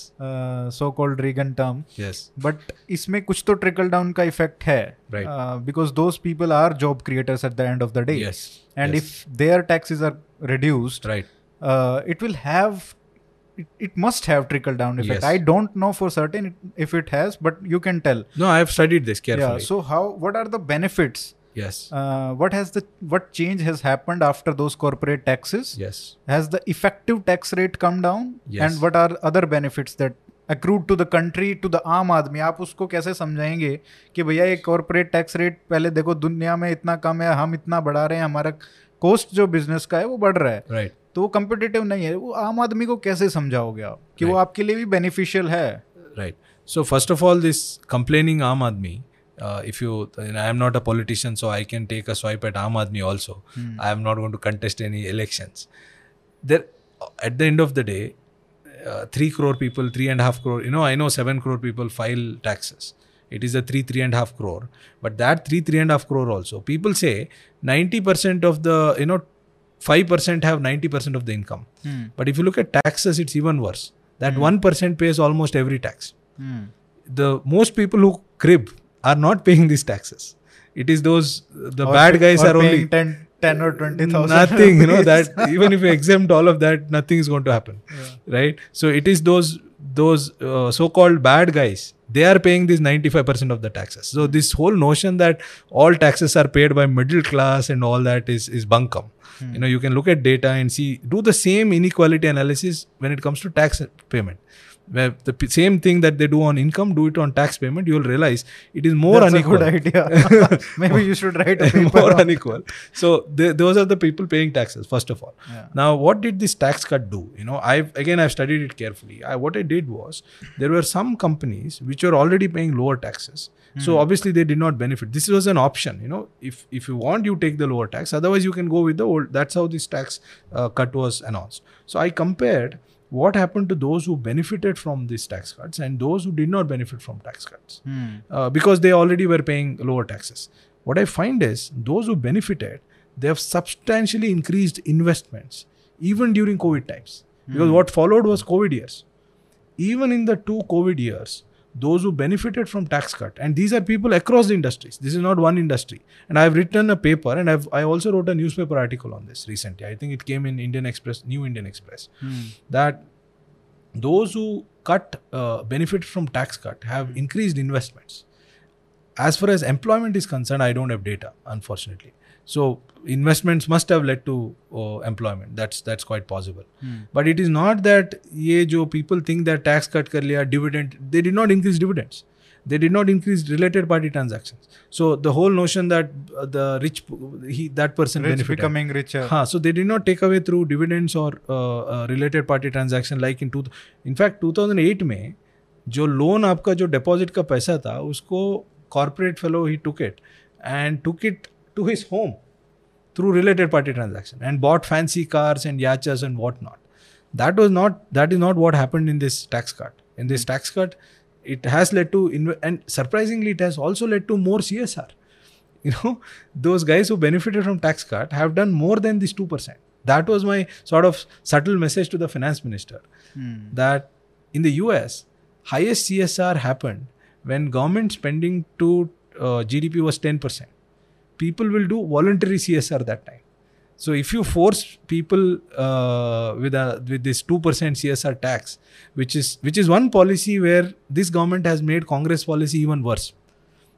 A: so called Regan term
B: yes
A: but इसमें कुछ तो ट्रिकल डाउन का इफेक्ट है
B: Right.
A: Because those people are job creators at the end of the day
B: yes
A: and
B: yes.
A: If their taxes are reduced
B: right
A: uh, it will have it, it must have trickle down effect
B: Yes.
A: i don't know for certain it- if it has but you can tell
B: no i have studied this carefully
A: yeah so how what are the benefits
B: yes
A: uh, what has the what change has happened after those corporate taxes
B: yes
A: has the effective tax rate come down
B: Yes.
A: and what are other benefits that accrued to the country to the आम आदमी आप उसको कैसे समझाएँगे कि भैया ये corporate tax rate पहले देखो दुनिया में इतना कम है हम इतना बढ़ा रहे हैं हमारा कोस्ट जो बिज़नेस का है वो बढ़ रहा है
B: right
A: तो वो कम्पिटेटिव नहीं है वो आम आदमी को कैसे समझाओगे आप कि
B: right.
A: वो आपके लिए भी बेनिफिशियल है
B: Right. So first of all, this complaining Aam Aadmi. Uh, if you, and I am not a politician, so I can take a swipe at Aam Aadmi also. I am not going to contest any elections. There, at the end of the day, uh, three crore people, three and a half crore. You know, I know seven crore people file taxes. It is a three, three and a half crore. But that three, three and a half crore also, people say ninety percent of the, you know, five percent have ninety percent of the income.
A: Hmm.
B: But if you look at taxes, it's even worse. That one pays almost every tax.
A: Hmm.
B: The most people who crib are not paying these taxes. It is those the
A: Or
B: bad guys are only
A: paying 10, 10 or 20,000
B: nothing. You know that even if you exempt all of that, nothing is going to happen, right? So it is those those uh, so-called bad guys. They are paying this 95% of the taxes. So this whole notion that all taxes are paid by middle class and all that is is bunkum. You know, you can look at data and see do the same inequality analysis when it comes to tax payment. Where the p- same thing that they do on income, do it on tax payment. You will realize it is more
A: That's
B: unequal.
A: a good idea. Maybe you should write a paper.
B: more unequal. So th- those are the people paying taxes first of all.
A: Yeah.
B: Now, what did this tax cut do? You know, I've again I've studied it carefully. I, what I did was there were some companies which were already paying lower taxes. So obviously they did not benefit. This was an option. You know, if if you want, you take the lower tax. Otherwise, you can go with the old. That's how this tax uh, cut was announced. So I compared what happened to those who benefited from these tax cuts and those who did not benefit from tax cuts
A: Hmm.
B: uh, because they already were paying lower taxes. What I find is those who benefited, they have substantially increased investments even during COVID times. Because what followed was COVID years. Even in the two COVID years, those who benefited from tax cut, and these are people across the industries. This is not one industry. And I've written a paper, and I've I also wrote a newspaper article on this recently. I think it came in Indian Express, New Indian Express,
A: Hmm.
B: that those who cut uh, benefit from tax cut have increased investments as far as employment is concerned i don't have data unfortunately so investments must have led to uh, employment that's that's quite possible
A: Hmm.
B: but it is not that ye jo people think that tax cut kar liya dividend they did not increase dividends they did not increase related party transactions so the whole notion that uh, the rich he that person
A: Rich
B: benefited
A: becoming richer.
B: हाँ so they did not take away through dividends or uh, uh, related party transaction like in two in fact 2008 में जो loan आपका जो deposit का पैसा था उसको corporate fellow ही took it and took it to his home through related party transaction and bought fancy cars and yachts and whatnot. That was not that is not what happened in this tax cut. In this tax cut, it has led to inv- and surprisingly, it has also led to more CSR. You know, those guys who benefited from tax cut have done more than this two percent. That was my sort of subtle message to the finance minister
A: hmm.
B: that in the U.S. highest CSR happened when government spending to uh, GDP was ten percent People will do voluntary CSR that time. So if you force people uh, with a with this two percent CSR tax, which is which is one policy where this government has made Congress policy even worse,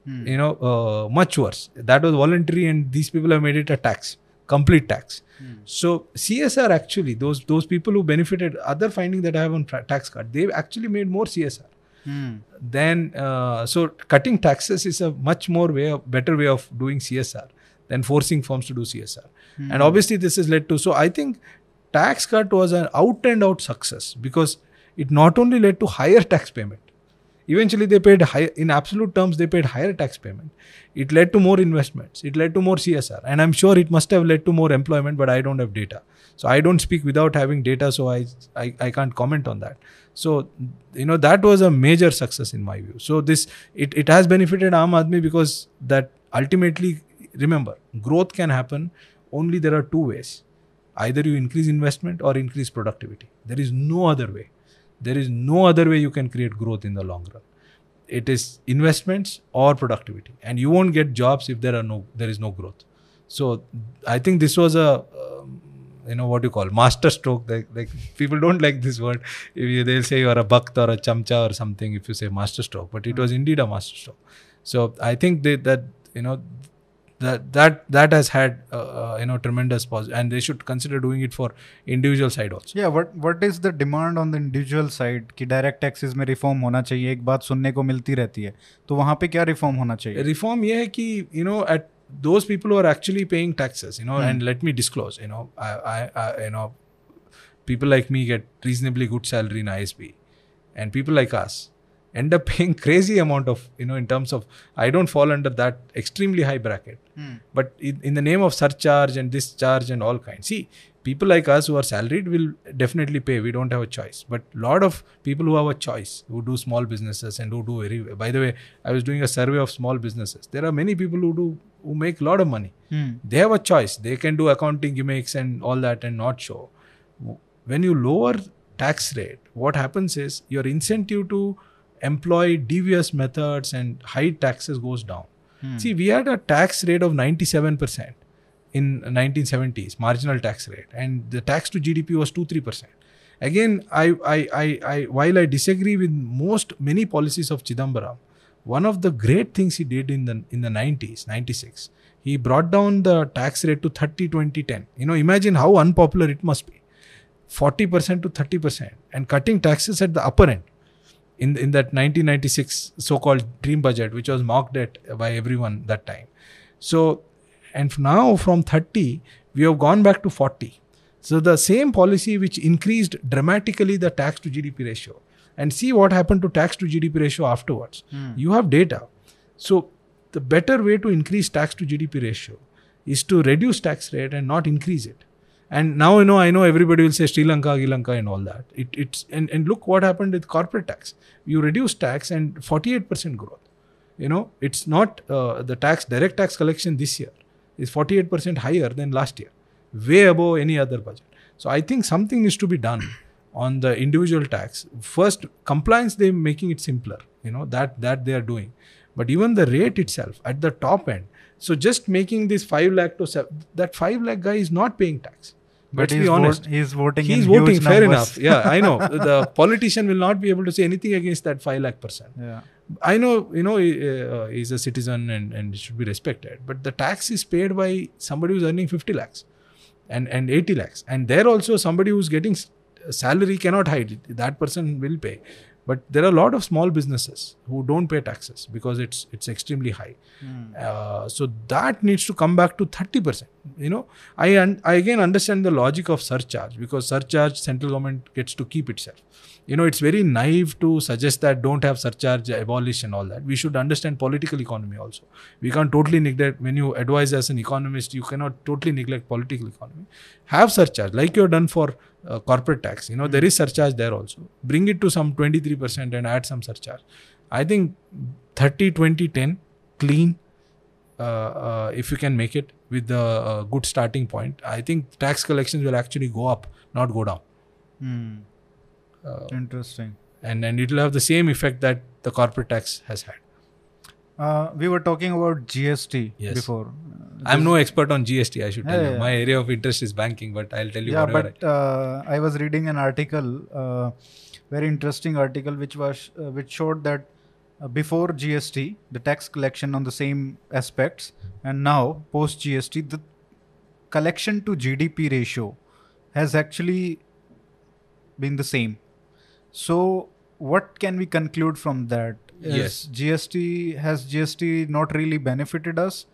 A: Hmm.
B: you know, uh, much worse. That was voluntary, and these people have made it a tax, complete tax.
A: Hmm.
B: So CSR actually, those those people who benefited, other finding that I have on tax cut, they've actually made more CSR.
A: Hmm.
B: Then uh, so cutting taxes is a much more way, of, better way of doing CSR than forcing firms to do CSR. And obviously this has led to. So I think tax cut was an out and out success because it not only led to higher tax payment. Eventually, they paid high in absolute terms. They paid higher tax payment. It led to more investments. It led to more CSR, and I'm sure it must have led to more employment. But I don't have data, so I don't speak without having data. So I I, I can't comment on that. So you know that was a major success in my view. So this it, it has benefited Aam Aadmi because that ultimately remember growth can happen only there are two ways. Either you increase investment or increase productivity. There is no other way. There is no other way you can create growth in the long run. It is investments or productivity, and you won't get jobs if there are no there is no growth. So I think this was a um, you know what you call master stroke. Like, like people don't like this word. If you, they'll say you are a bhakt or a chamcha or something if you say master stroke, but it was indeed a master stroke. So I think they, that you know that that that has had uh, uh, you know tremendous positive, and they should consider doing it for individual side also.
A: Yeah, what what is the demand on the individual side कि direct taxes में reform होना चाहिए एक बात सुनने को मिलती रहती है तो वहाँ पे क्या रिफॉर्म होना चाहिए
B: रिफॉर्म ये है कि you know at those people who are actually paying taxes, you know,
A: Hmm.
B: and let me disclose, you know, I, I, I, you know, people like me get reasonably good salary in ISB, and people like us end up paying crazy amount of, you know, in terms of, I don't fall under that extremely high bracket,
A: Hmm.
B: but in, in the name of surcharge and this charge and all kinds, see, people like us who are salaried will definitely pay. We don't have a choice, but lot of people who have a choice, who do small businesses and who do very. By the way, I was doing a survey of small businesses. There are many people who do who make a lot of money
A: Hmm.
B: they have a choice they can do accounting gimmicks and all that and not show when you lower tax rate what happens is your incentive to employ devious methods and high taxes goes down.
A: Hmm.
B: see we had a tax rate of 97% in 1970s marginal tax rate and the tax to gdp was 2 3% again I, I i i while i disagree with most many policies of chidambaram one of the great things he did in the in the 90s 96 he brought down the tax rate to 30 20 10 you know imagine how unpopular it must be. 40% to 30% and cutting taxes at the upper end in in that 1996 so-called dream budget which was mocked at by everyone that time. So and now from 30 we have gone back to 40 so the same policy which increased dramatically the tax to gdp ratio. And see what happened to tax to gdp ratio afterwards.
A: Hmm.
B: you have data. So the better way to increase tax to gdp ratio is to reduce tax rate and not increase it and now you know i know everybody will say sri lanka Sri lanka and all that. It, it's and, and look what happened with corporate tax. You reduce tax and 48% growth. You know it's not uh, the tax direct tax collection this year is 48% higher than last year way above any other budget. So i think something needs to be done on the individual tax. First compliance they're making it simpler you know that that they are doing. But even the rate itself at the top end so just making this 5 lakh to 7 that 5 lakh guy is not paying tax
A: But
B: let's
A: he's,
B: be honest
A: vote, he's voting.
B: he's
A: in
B: voting fair
A: numbers.
B: enough yeah i know the politician will not be able to say anything against that 5 lakh person
A: Yeah.
B: I know, you know, he, uh, he's a citizen and, and should be respected. But the tax is paid by somebody who's earning 50 lakhs and, and 80 lakhs. And there also somebody who's getting salary cannot hide it. That person will pay. But there are a lot of small businesses who don't pay taxes because it's it's extremely high.
A: Hmm.
B: Uh, so that needs to come back to 30%. You know, I, un- I again understand the logic of surcharge because surcharge central government gets to keep itself. You know, it's very naive to suggest that don't have surcharge, abolish and all that. We should understand political economy also. We can't totally neglect, when you advise as an economist, you cannot totally neglect political economy. Have surcharge like you've done for uh, corporate tax. You know, there is surcharge there also. Bring it to some 23% and add some surcharge. I think 30, 20, 10, clean, uh, uh, if you can make it with the uh, good starting point, I think tax collections will actually go up, not go down.
A: Hmm.
B: Uh,
A: Interesting.
B: and and it will have the same effect that the corporate tax has had.
A: Uh, we were talking about GST
B: Yes.
A: before.
B: I'm no expert on GST. I should tell
A: Yeah,
B: you.
A: yeah.
B: My area of interest is banking, but I'll tell you
A: yeah, but uh, I was reading an article, uh, very interesting article, which was uh, which showed that uh, before GST, the tax collection on the same aspects, and now post GST, the collection to GDP ratio has actually been the same. So, what can we conclude from that? Is
B: Yes.
A: GST has GST not really benefited us?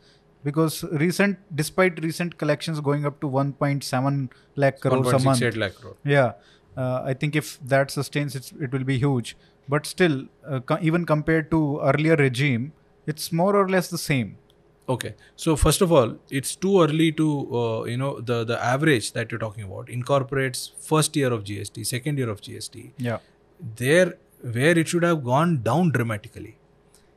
A: Because recent, despite recent collections going up to 1.7 lakh crores a month,
B: 1.68 lakh crore.
A: yeah, uh, I think if that sustains, it's, it will be huge. But still, uh, co- even compared to earlier regime, it's more or less the same.
B: Okay. So first of all, it's too early to uh, you know the the average that you're talking about incorporates first year of GST, second year of GST.
A: Yeah.
B: There where it should have gone down dramatically.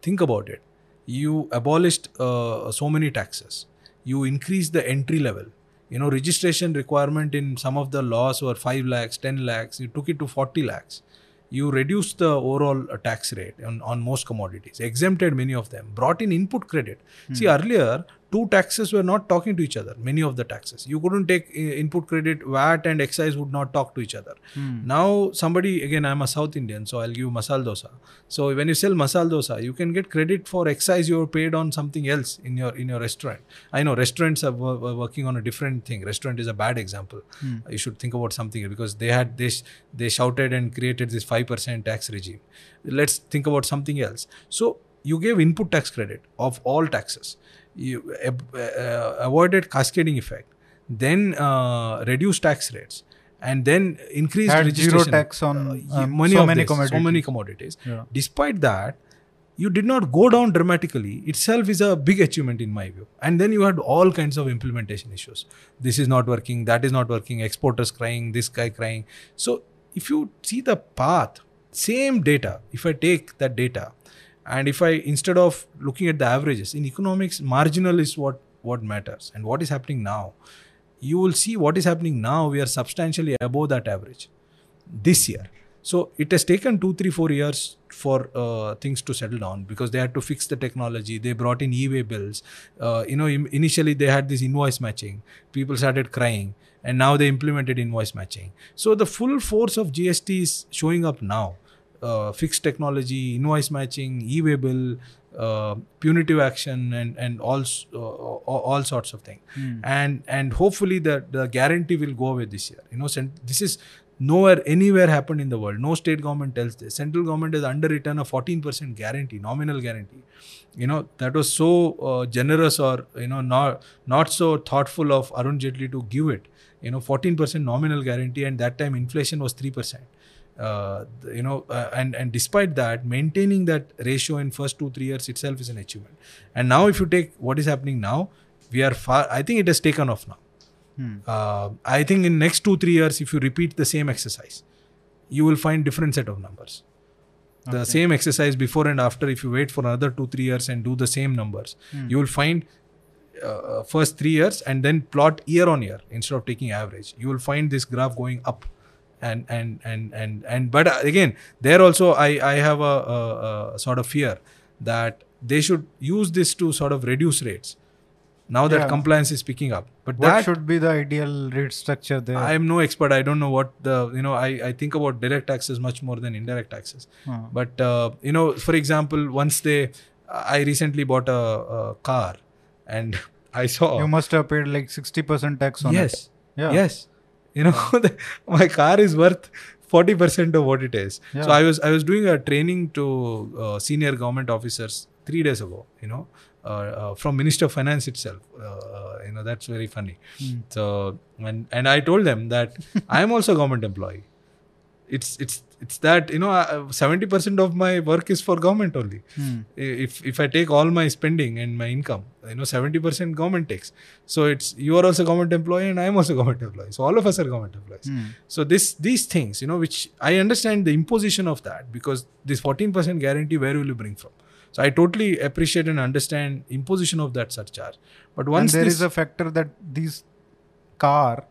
B: Think about it. You abolished uh, so many taxes. You increased the entry level. You know, registration requirement in some of the laws were 5 lakhs, 10 lakhs. You took it to 40 lakhs. You reduced the overall uh, tax rate on, on most commodities, exempted many of them, brought in input credit. See, earlier, two taxes were not talking to each other, many of the taxes. You couldn't take uh, input credit, VAT and excise would not talk to each other. Now, somebody, again, I'm a South Indian, so I'll give masal dosa. So, when you sell masal dosa, you can get credit for excise you're paid on something else in your in your restaurant. I know restaurants are wo- wo- working on a different thing. Restaurant is a bad example. You should think about something because they had this, they shouted and created this 5% tax regime. Let's think about something else. So, you gave input tax credit of all taxes you uh, avoided cascading effect, then uh, reduced tax rates, and then increased
A: Had zero tax on,
B: uh,
A: um,
B: many
A: so many
B: this, so many
A: commodities.
B: commodities.
A: Yeah.
B: Despite that, you did not go down dramatically itself is a big achievement in my view and then you had all kinds of implementation issues this is not working that is not working exporters crying this guy crying so if you see the path same data if i take that data and if i instead of looking at the averages in economics marginal is what what matters and what is happening now you will see what is happening now we are substantially above that average this year so it has taken two, three, four years for uh, things to settle down because they had to fix the technology. They brought in e-way bills. Uh, you know, im- initially they had this invoice matching. People started crying, and now they implemented invoice matching. So the full force of GST is showing up now. Uh, fixed technology, invoice matching, e-way bill, uh, punitive action, and and all uh, all, sorts of things. And and hopefully the the guarantee will go away this year. You know, this is nowhere anywhere happened in the world. No state government tells this. Central government has underwritten a 14% guarantee nominal guarantee. You know that was so uh, generous or you know not not so thoughtful of arun jaitley to give it. You know 14% nominal guarantee and that time inflation was 3% uh, you know uh, and and despite that maintaining that ratio in first 2 3 years itself is an achievement and now if you take what is happening now we are far i think it has taken off now
A: Hmm.
B: uh, I think in next two three years, if you repeat the same exercise, you will find different set of numbers. The
A: Okay.
B: same exercise before and after, if you wait for another two three years and do the same numbers,
A: Hmm.
B: you will find uh, first three years and then plot year on year instead of taking average. You will find this graph going up. And and and and and but again, there also I I have a, a, a sort of fear that they should use this to sort of reduce rates. Now that
A: Yeah.
B: compliance is picking up, but
A: What
B: that
A: should be the ideal rate structure there?
B: I am no expert. I don't know what the you know. I I think about direct taxes much more than indirect taxes.
A: Huh.
B: But uh, you know, for example, once they, I recently bought a, a car, and I saw
A: You must have paid like 60% tax on
B: yes,
A: it. Yes yeah.
B: yes, you know, my car is worth forty percent of what it is. So I was I was doing a training to uh, senior government officers three days ago. You know. Uh, uh, from Minister of Finance itself, uh, you know that's very funny.
A: Hmm.
B: So and and I told them that I am also a government employee. It's it's it's that you know seventy percent of my work is for government only.
A: Hmm.
B: If if I take all my spending and my income, you know seventy percent government takes. So it's you are also government employee and I am also government employee. So all of us are government employees.
A: Hmm.
B: So this these things you know which I understand the imposition of that because this fourteen percent guarantee where will you bring from? So I totally appreciate and understand imposition of that surcharge. But
A: And
B: once
A: there
B: this
A: is a factor that these car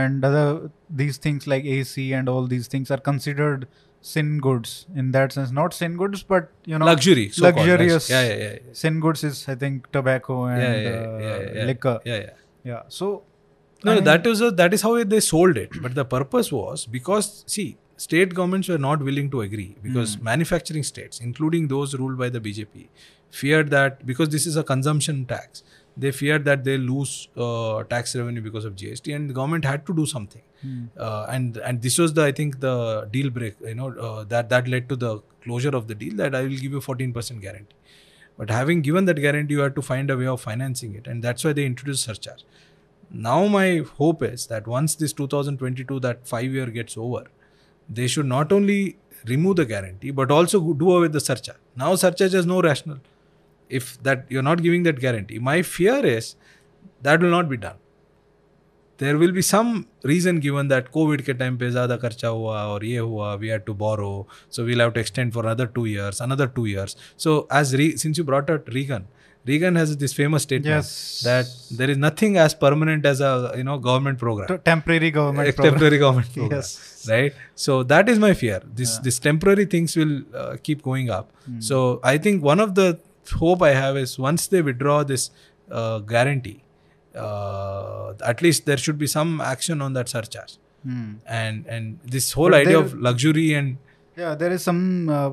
A: and other these things like AC and all these things are considered sin goods in that sense. Not sin goods, but you know,
B: luxury, right?
A: luxurious.
B: Yeah, yeah, yeah. yeah.
A: Sin goods is I think tobacco and
B: yeah,
A: uh,
B: yeah,
A: liquor.
B: Yeah, yeah.
A: Yeah. So
B: No,
A: I mean-
B: that is a, that is how they sold it. But the purpose was because see, state governments were not willing to agree because
A: Hmm.
B: manufacturing states, including those ruled by the BJP, feared that because this is a consumption tax, they feared that they lose uh, tax revenue because of GST, and the government had to do something.
A: Hmm.
B: Uh, and and this was the I think the deal break. You know uh, that that led to the closure of the deal that I will give you 14% guarantee. But having given that guarantee, you had to find a way of financing it, and that's why they introduced surcharge. Now my hope is that once this 2022 that five year gets over, they should not only remove the guarantee but also do away with the surcharge. Now surcharge has no rational if that you're not giving that guarantee my fear is that will not be done there will be some reason given that covid time time पे ज़्यादा or हुआ और ये हुआ we had to borrow so we'll have to extend for another years another two years so as re, since you brought out Reagan Reagan has this famous statement
A: yes.
B: that there is nothing as permanent as a you know government program
A: temporary government
B: a,
A: program.
B: temporary government program
A: yes.
B: right so that is my fear this yeah. this temporary things will uh, keep going up
A: mm.
B: so i think one of the hope i have is once they withdraw this uh, guarantee uh, at least there should be some action on that surcharge
A: Hmm.
B: and and this whole
A: But
B: idea
A: there-
B: of luxury and
A: Yeah, there is some uh,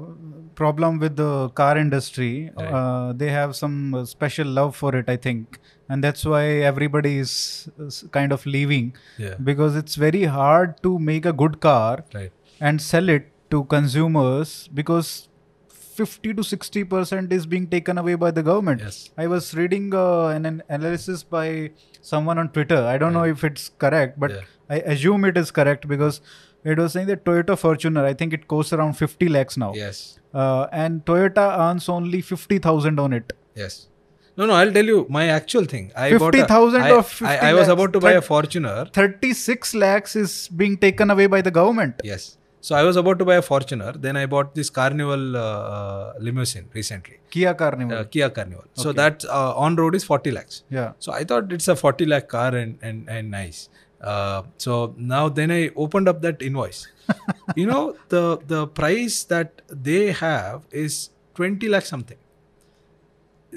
A: problem with the car industry.
B: Right.
A: Uh, they have some special love for it, I think, and that's why everybody is, is kind of leaving
B: yeah
A: because it's very hard to make a good car
B: right
A: and sell it to consumers because 50 to 60 percent is being taken away by the government.
B: Yes.
A: I was reading uh, an, an analysis by someone on Twitter. I don't know if it's correct, but
B: Yeah.
A: I assume it is correct because it was saying that Toyota Fortuner, I think it costs around 50 lakhs now.
B: Yes.
A: Uh, and Toyota earns only 50,000 on it.
B: Yes. No, no. I'll tell you my actual thing. I bought a-
A: 50,000
B: I-
A: or
B: I,
A: 50
B: I was
A: lakhs?
B: about to buy a Fortuner.
A: 36 lakhs is being taken away by the government.
B: Yes. So I was about to buy a Fortuner. Then I bought this Carnival uh, uh, limousine recently,
A: Kia Carnival.
B: uh, Kia Carnival. So that uh, on road is 40 lakhs.
A: yeah.
B: So I thought it's a 40 lakh car and and, and nice. Uh, so now then I opened up that invoice. you know the the price that they have is 20 lakh something.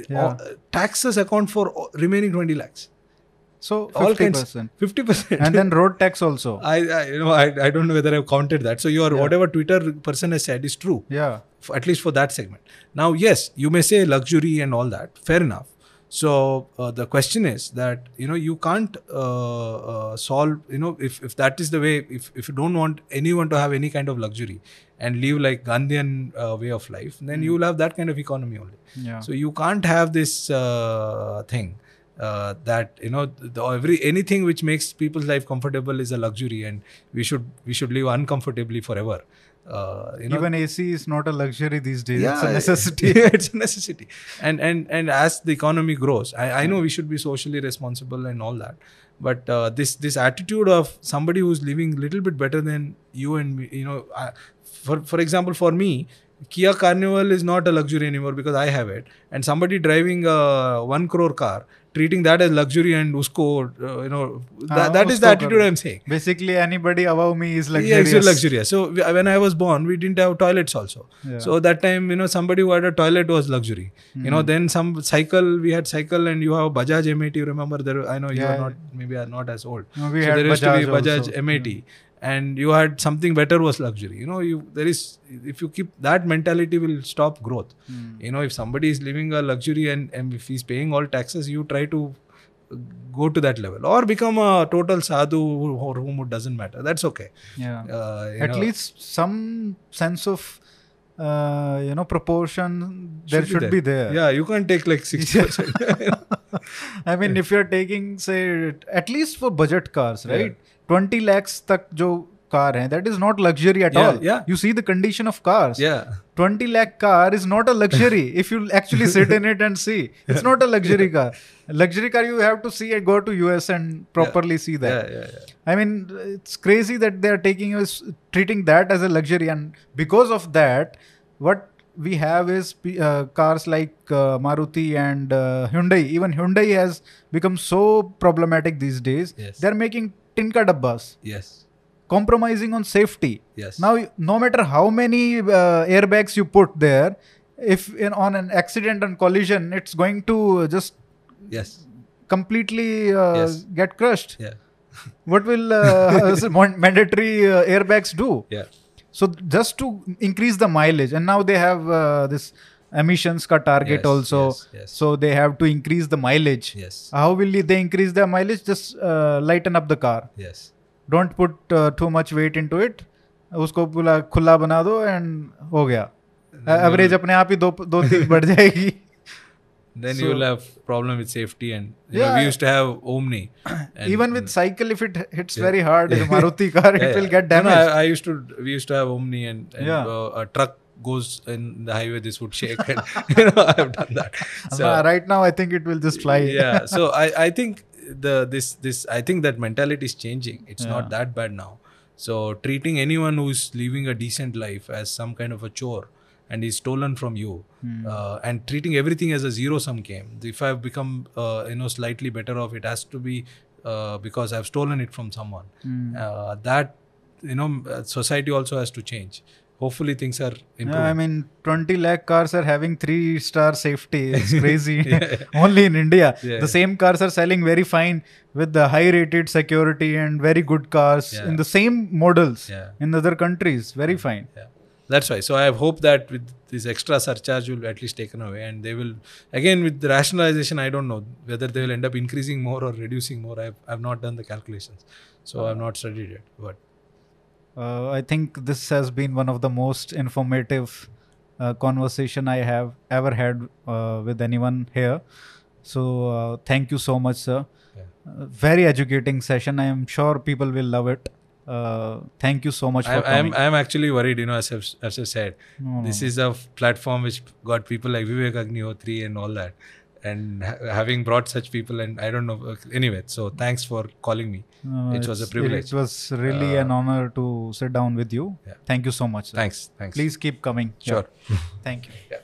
A: Yeah.
B: Uh, taxes account for remaining 20 lakhs.
A: So
B: All
A: 50%.
B: kinds. 50 percent.
A: and then road tax also.
B: I, I you know I, I don't know whether I've counted that. So your
A: Yeah.
B: whatever Twitter person has said is true,
A: yeah.
B: f- at least for that segment. Now, yes, you may say luxury and all that. Fair enough. So uh, the question is that you know you can't uh, uh, solve you know if, if that is the way if, if you don't want anyone to have any kind of luxury and live like Gandhian uh, way of life, then you will have that kind of economy only.
A: Yeah.
B: So you can't have this uh, thing uh, that you know the, every anything which makes people's life comfortable is a luxury, and we should we should live uncomfortably forever. Uh, you know,
A: Even AC is not a luxury these days.
B: yeah,
A: it's a necessity.
B: it's a necessity. And and and as the economy grows, I, I know we should be socially responsible and all that. But uh, this this attitude of somebody who's living a little bit better than you and me, you know, I, for for example, for me, Kia Carnival is not a luxury anymore because I have it, and somebody driving a one crore car treating that as luxury and usko, uh, you know,
A: Ah,
B: that, that is the attitude
A: karo.
B: I'm saying.
A: Basically, anybody above me is
B: Yeah,
A: luxurious.
B: it's luxurious. So we- when I was born, we didn't have toilets also.
A: Yeah.
B: So that time, you know, somebody who had a toilet was luxury. You
A: Hmm.
B: know, then some cycle, we had cycle and you have Bajaj M80. You remember there? I know you are not, maybe are not as old.
A: No, we
B: so
A: had
B: there used to be
A: Bajaj
B: Bajaj
A: also. Hmm.
B: M80, and you had something better was luxury. You know, you there is if you keep that mentality will stop growth.
A: Hmm.
B: You know, if somebody is living a luxury and, and if he's paying all taxes, you try to go to that level or become a total sadhu or whom it doesn't matter. That's okay.
A: Yeah.
B: Uh,
A: At
B: know,
A: least some sense of, uh, you know, proportion there should be there.
B: Yeah, you can't take like six percent.
A: I mean, if you're taking, say, at least for budget cars,
B: Yeah.
A: Right? 20 lakhs tak jo car hai, that is not luxury at
B: Yeah,
A: all.
B: yeah.
A: You see the condition of cars.
B: yeah,
A: 20 lakh car is not a luxury if you actually sit in it and see. It's not a luxury car. Luxury car, you have to see it, go to US and properly see that.
B: yeah, yeah, yeah.
A: I mean, it's crazy that they are taking us treating that as a luxury, and because of that, what we have is uh, cars like uh, Maruti and uh, Hyundai. Even Hyundai has become so problematic these days.
B: Yes.
A: They're making tinka dabbas,
B: Yes,
A: compromising on safety.
B: yes.
A: Now, no matter how many uh, airbags you put there, if in, on an accident and collision, it's going to just
B: yes,
A: completely uh,
B: Yes.
A: get crushed.
B: Yeah,
A: what will uh, mandatory uh, airbags do?
B: Yeah,
A: so just to increase the mileage and now they have uh, this emissions ka target
B: Yes,
A: also
B: yes, yes.
A: so they have to increase the mileage
B: yes,
A: how will they increase the mileage just uh, lighten up the car
B: yes.
A: don't put uh, too much weight into it उसको पूरा खुला बना दो and हो गया average अपने आप ही दो दो तीन बढ़ जाएगी
B: Then
A: So-
B: you will have problem with safety, and you
A: yeah, know,
B: we used to have Omni.
A: Even with cycle if it hits
B: Yeah.
A: very hard in maruti car
B: yeah,
A: it
B: will
A: get
B: No, no, I, I used to. We used to have Omni, and, and
A: Yeah.
B: uh, a truck goes in the highway. This would shake, and you know I have done that. So
A: right now i think it will just fly
B: yeah. So I I think the this this I think that mentality is changing. It's
A: Yeah.
B: not that bad now. So treating anyone who's living a decent life as some kind of a chore and is stolen from you,
A: Hmm.
B: uh, and treating everything as a zero sum game. If I've become uh, you know slightly better off, it has to be uh, because I've stolen it from someone. Uh, that you know uh, society also has to change. Hopefully things are improving.
A: Yeah, I mean, 20 lakh cars are having three star safety. It's crazy.
B: Yeah.
A: Only in India.
B: Yeah.
A: The same cars are selling very fine with the high rated security and very good cars in the same models in other countries. Very mm. fine.
B: Yeah. That's why. So I have hope that with this extra surcharge will at least taken away, and they will again with the rationalization. I don't know whether they will end up increasing more or reducing more. I've I've not done the calculations, so uh, I've not studied it. But
A: Uh, I think this has been one of the most informative uh, conversation I have ever had uh, with anyone here. So uh, thank you so much, sir.
B: Yeah.
A: Uh, very educating session. I am sure people will love it. Uh, thank you so much for
B: I'm,
A: coming.
B: I'm, I'm actually worried, you know, as I've, as I said,
A: No,
B: this
A: no,
B: is a platform which got people like Vivek Agnihotri and all that. And ha- having brought such people, and I don't know, anyway, so thanks for calling me.
A: No,
B: it was a privilege.
A: It was really an
B: Uh,
A: honor to sit down with you.
B: Yeah.
A: Thank you so much. Sir.
B: Thanks. Thanks.
A: Please keep coming. Yeah.
B: Sure.
A: Thank you.
B: Yeah.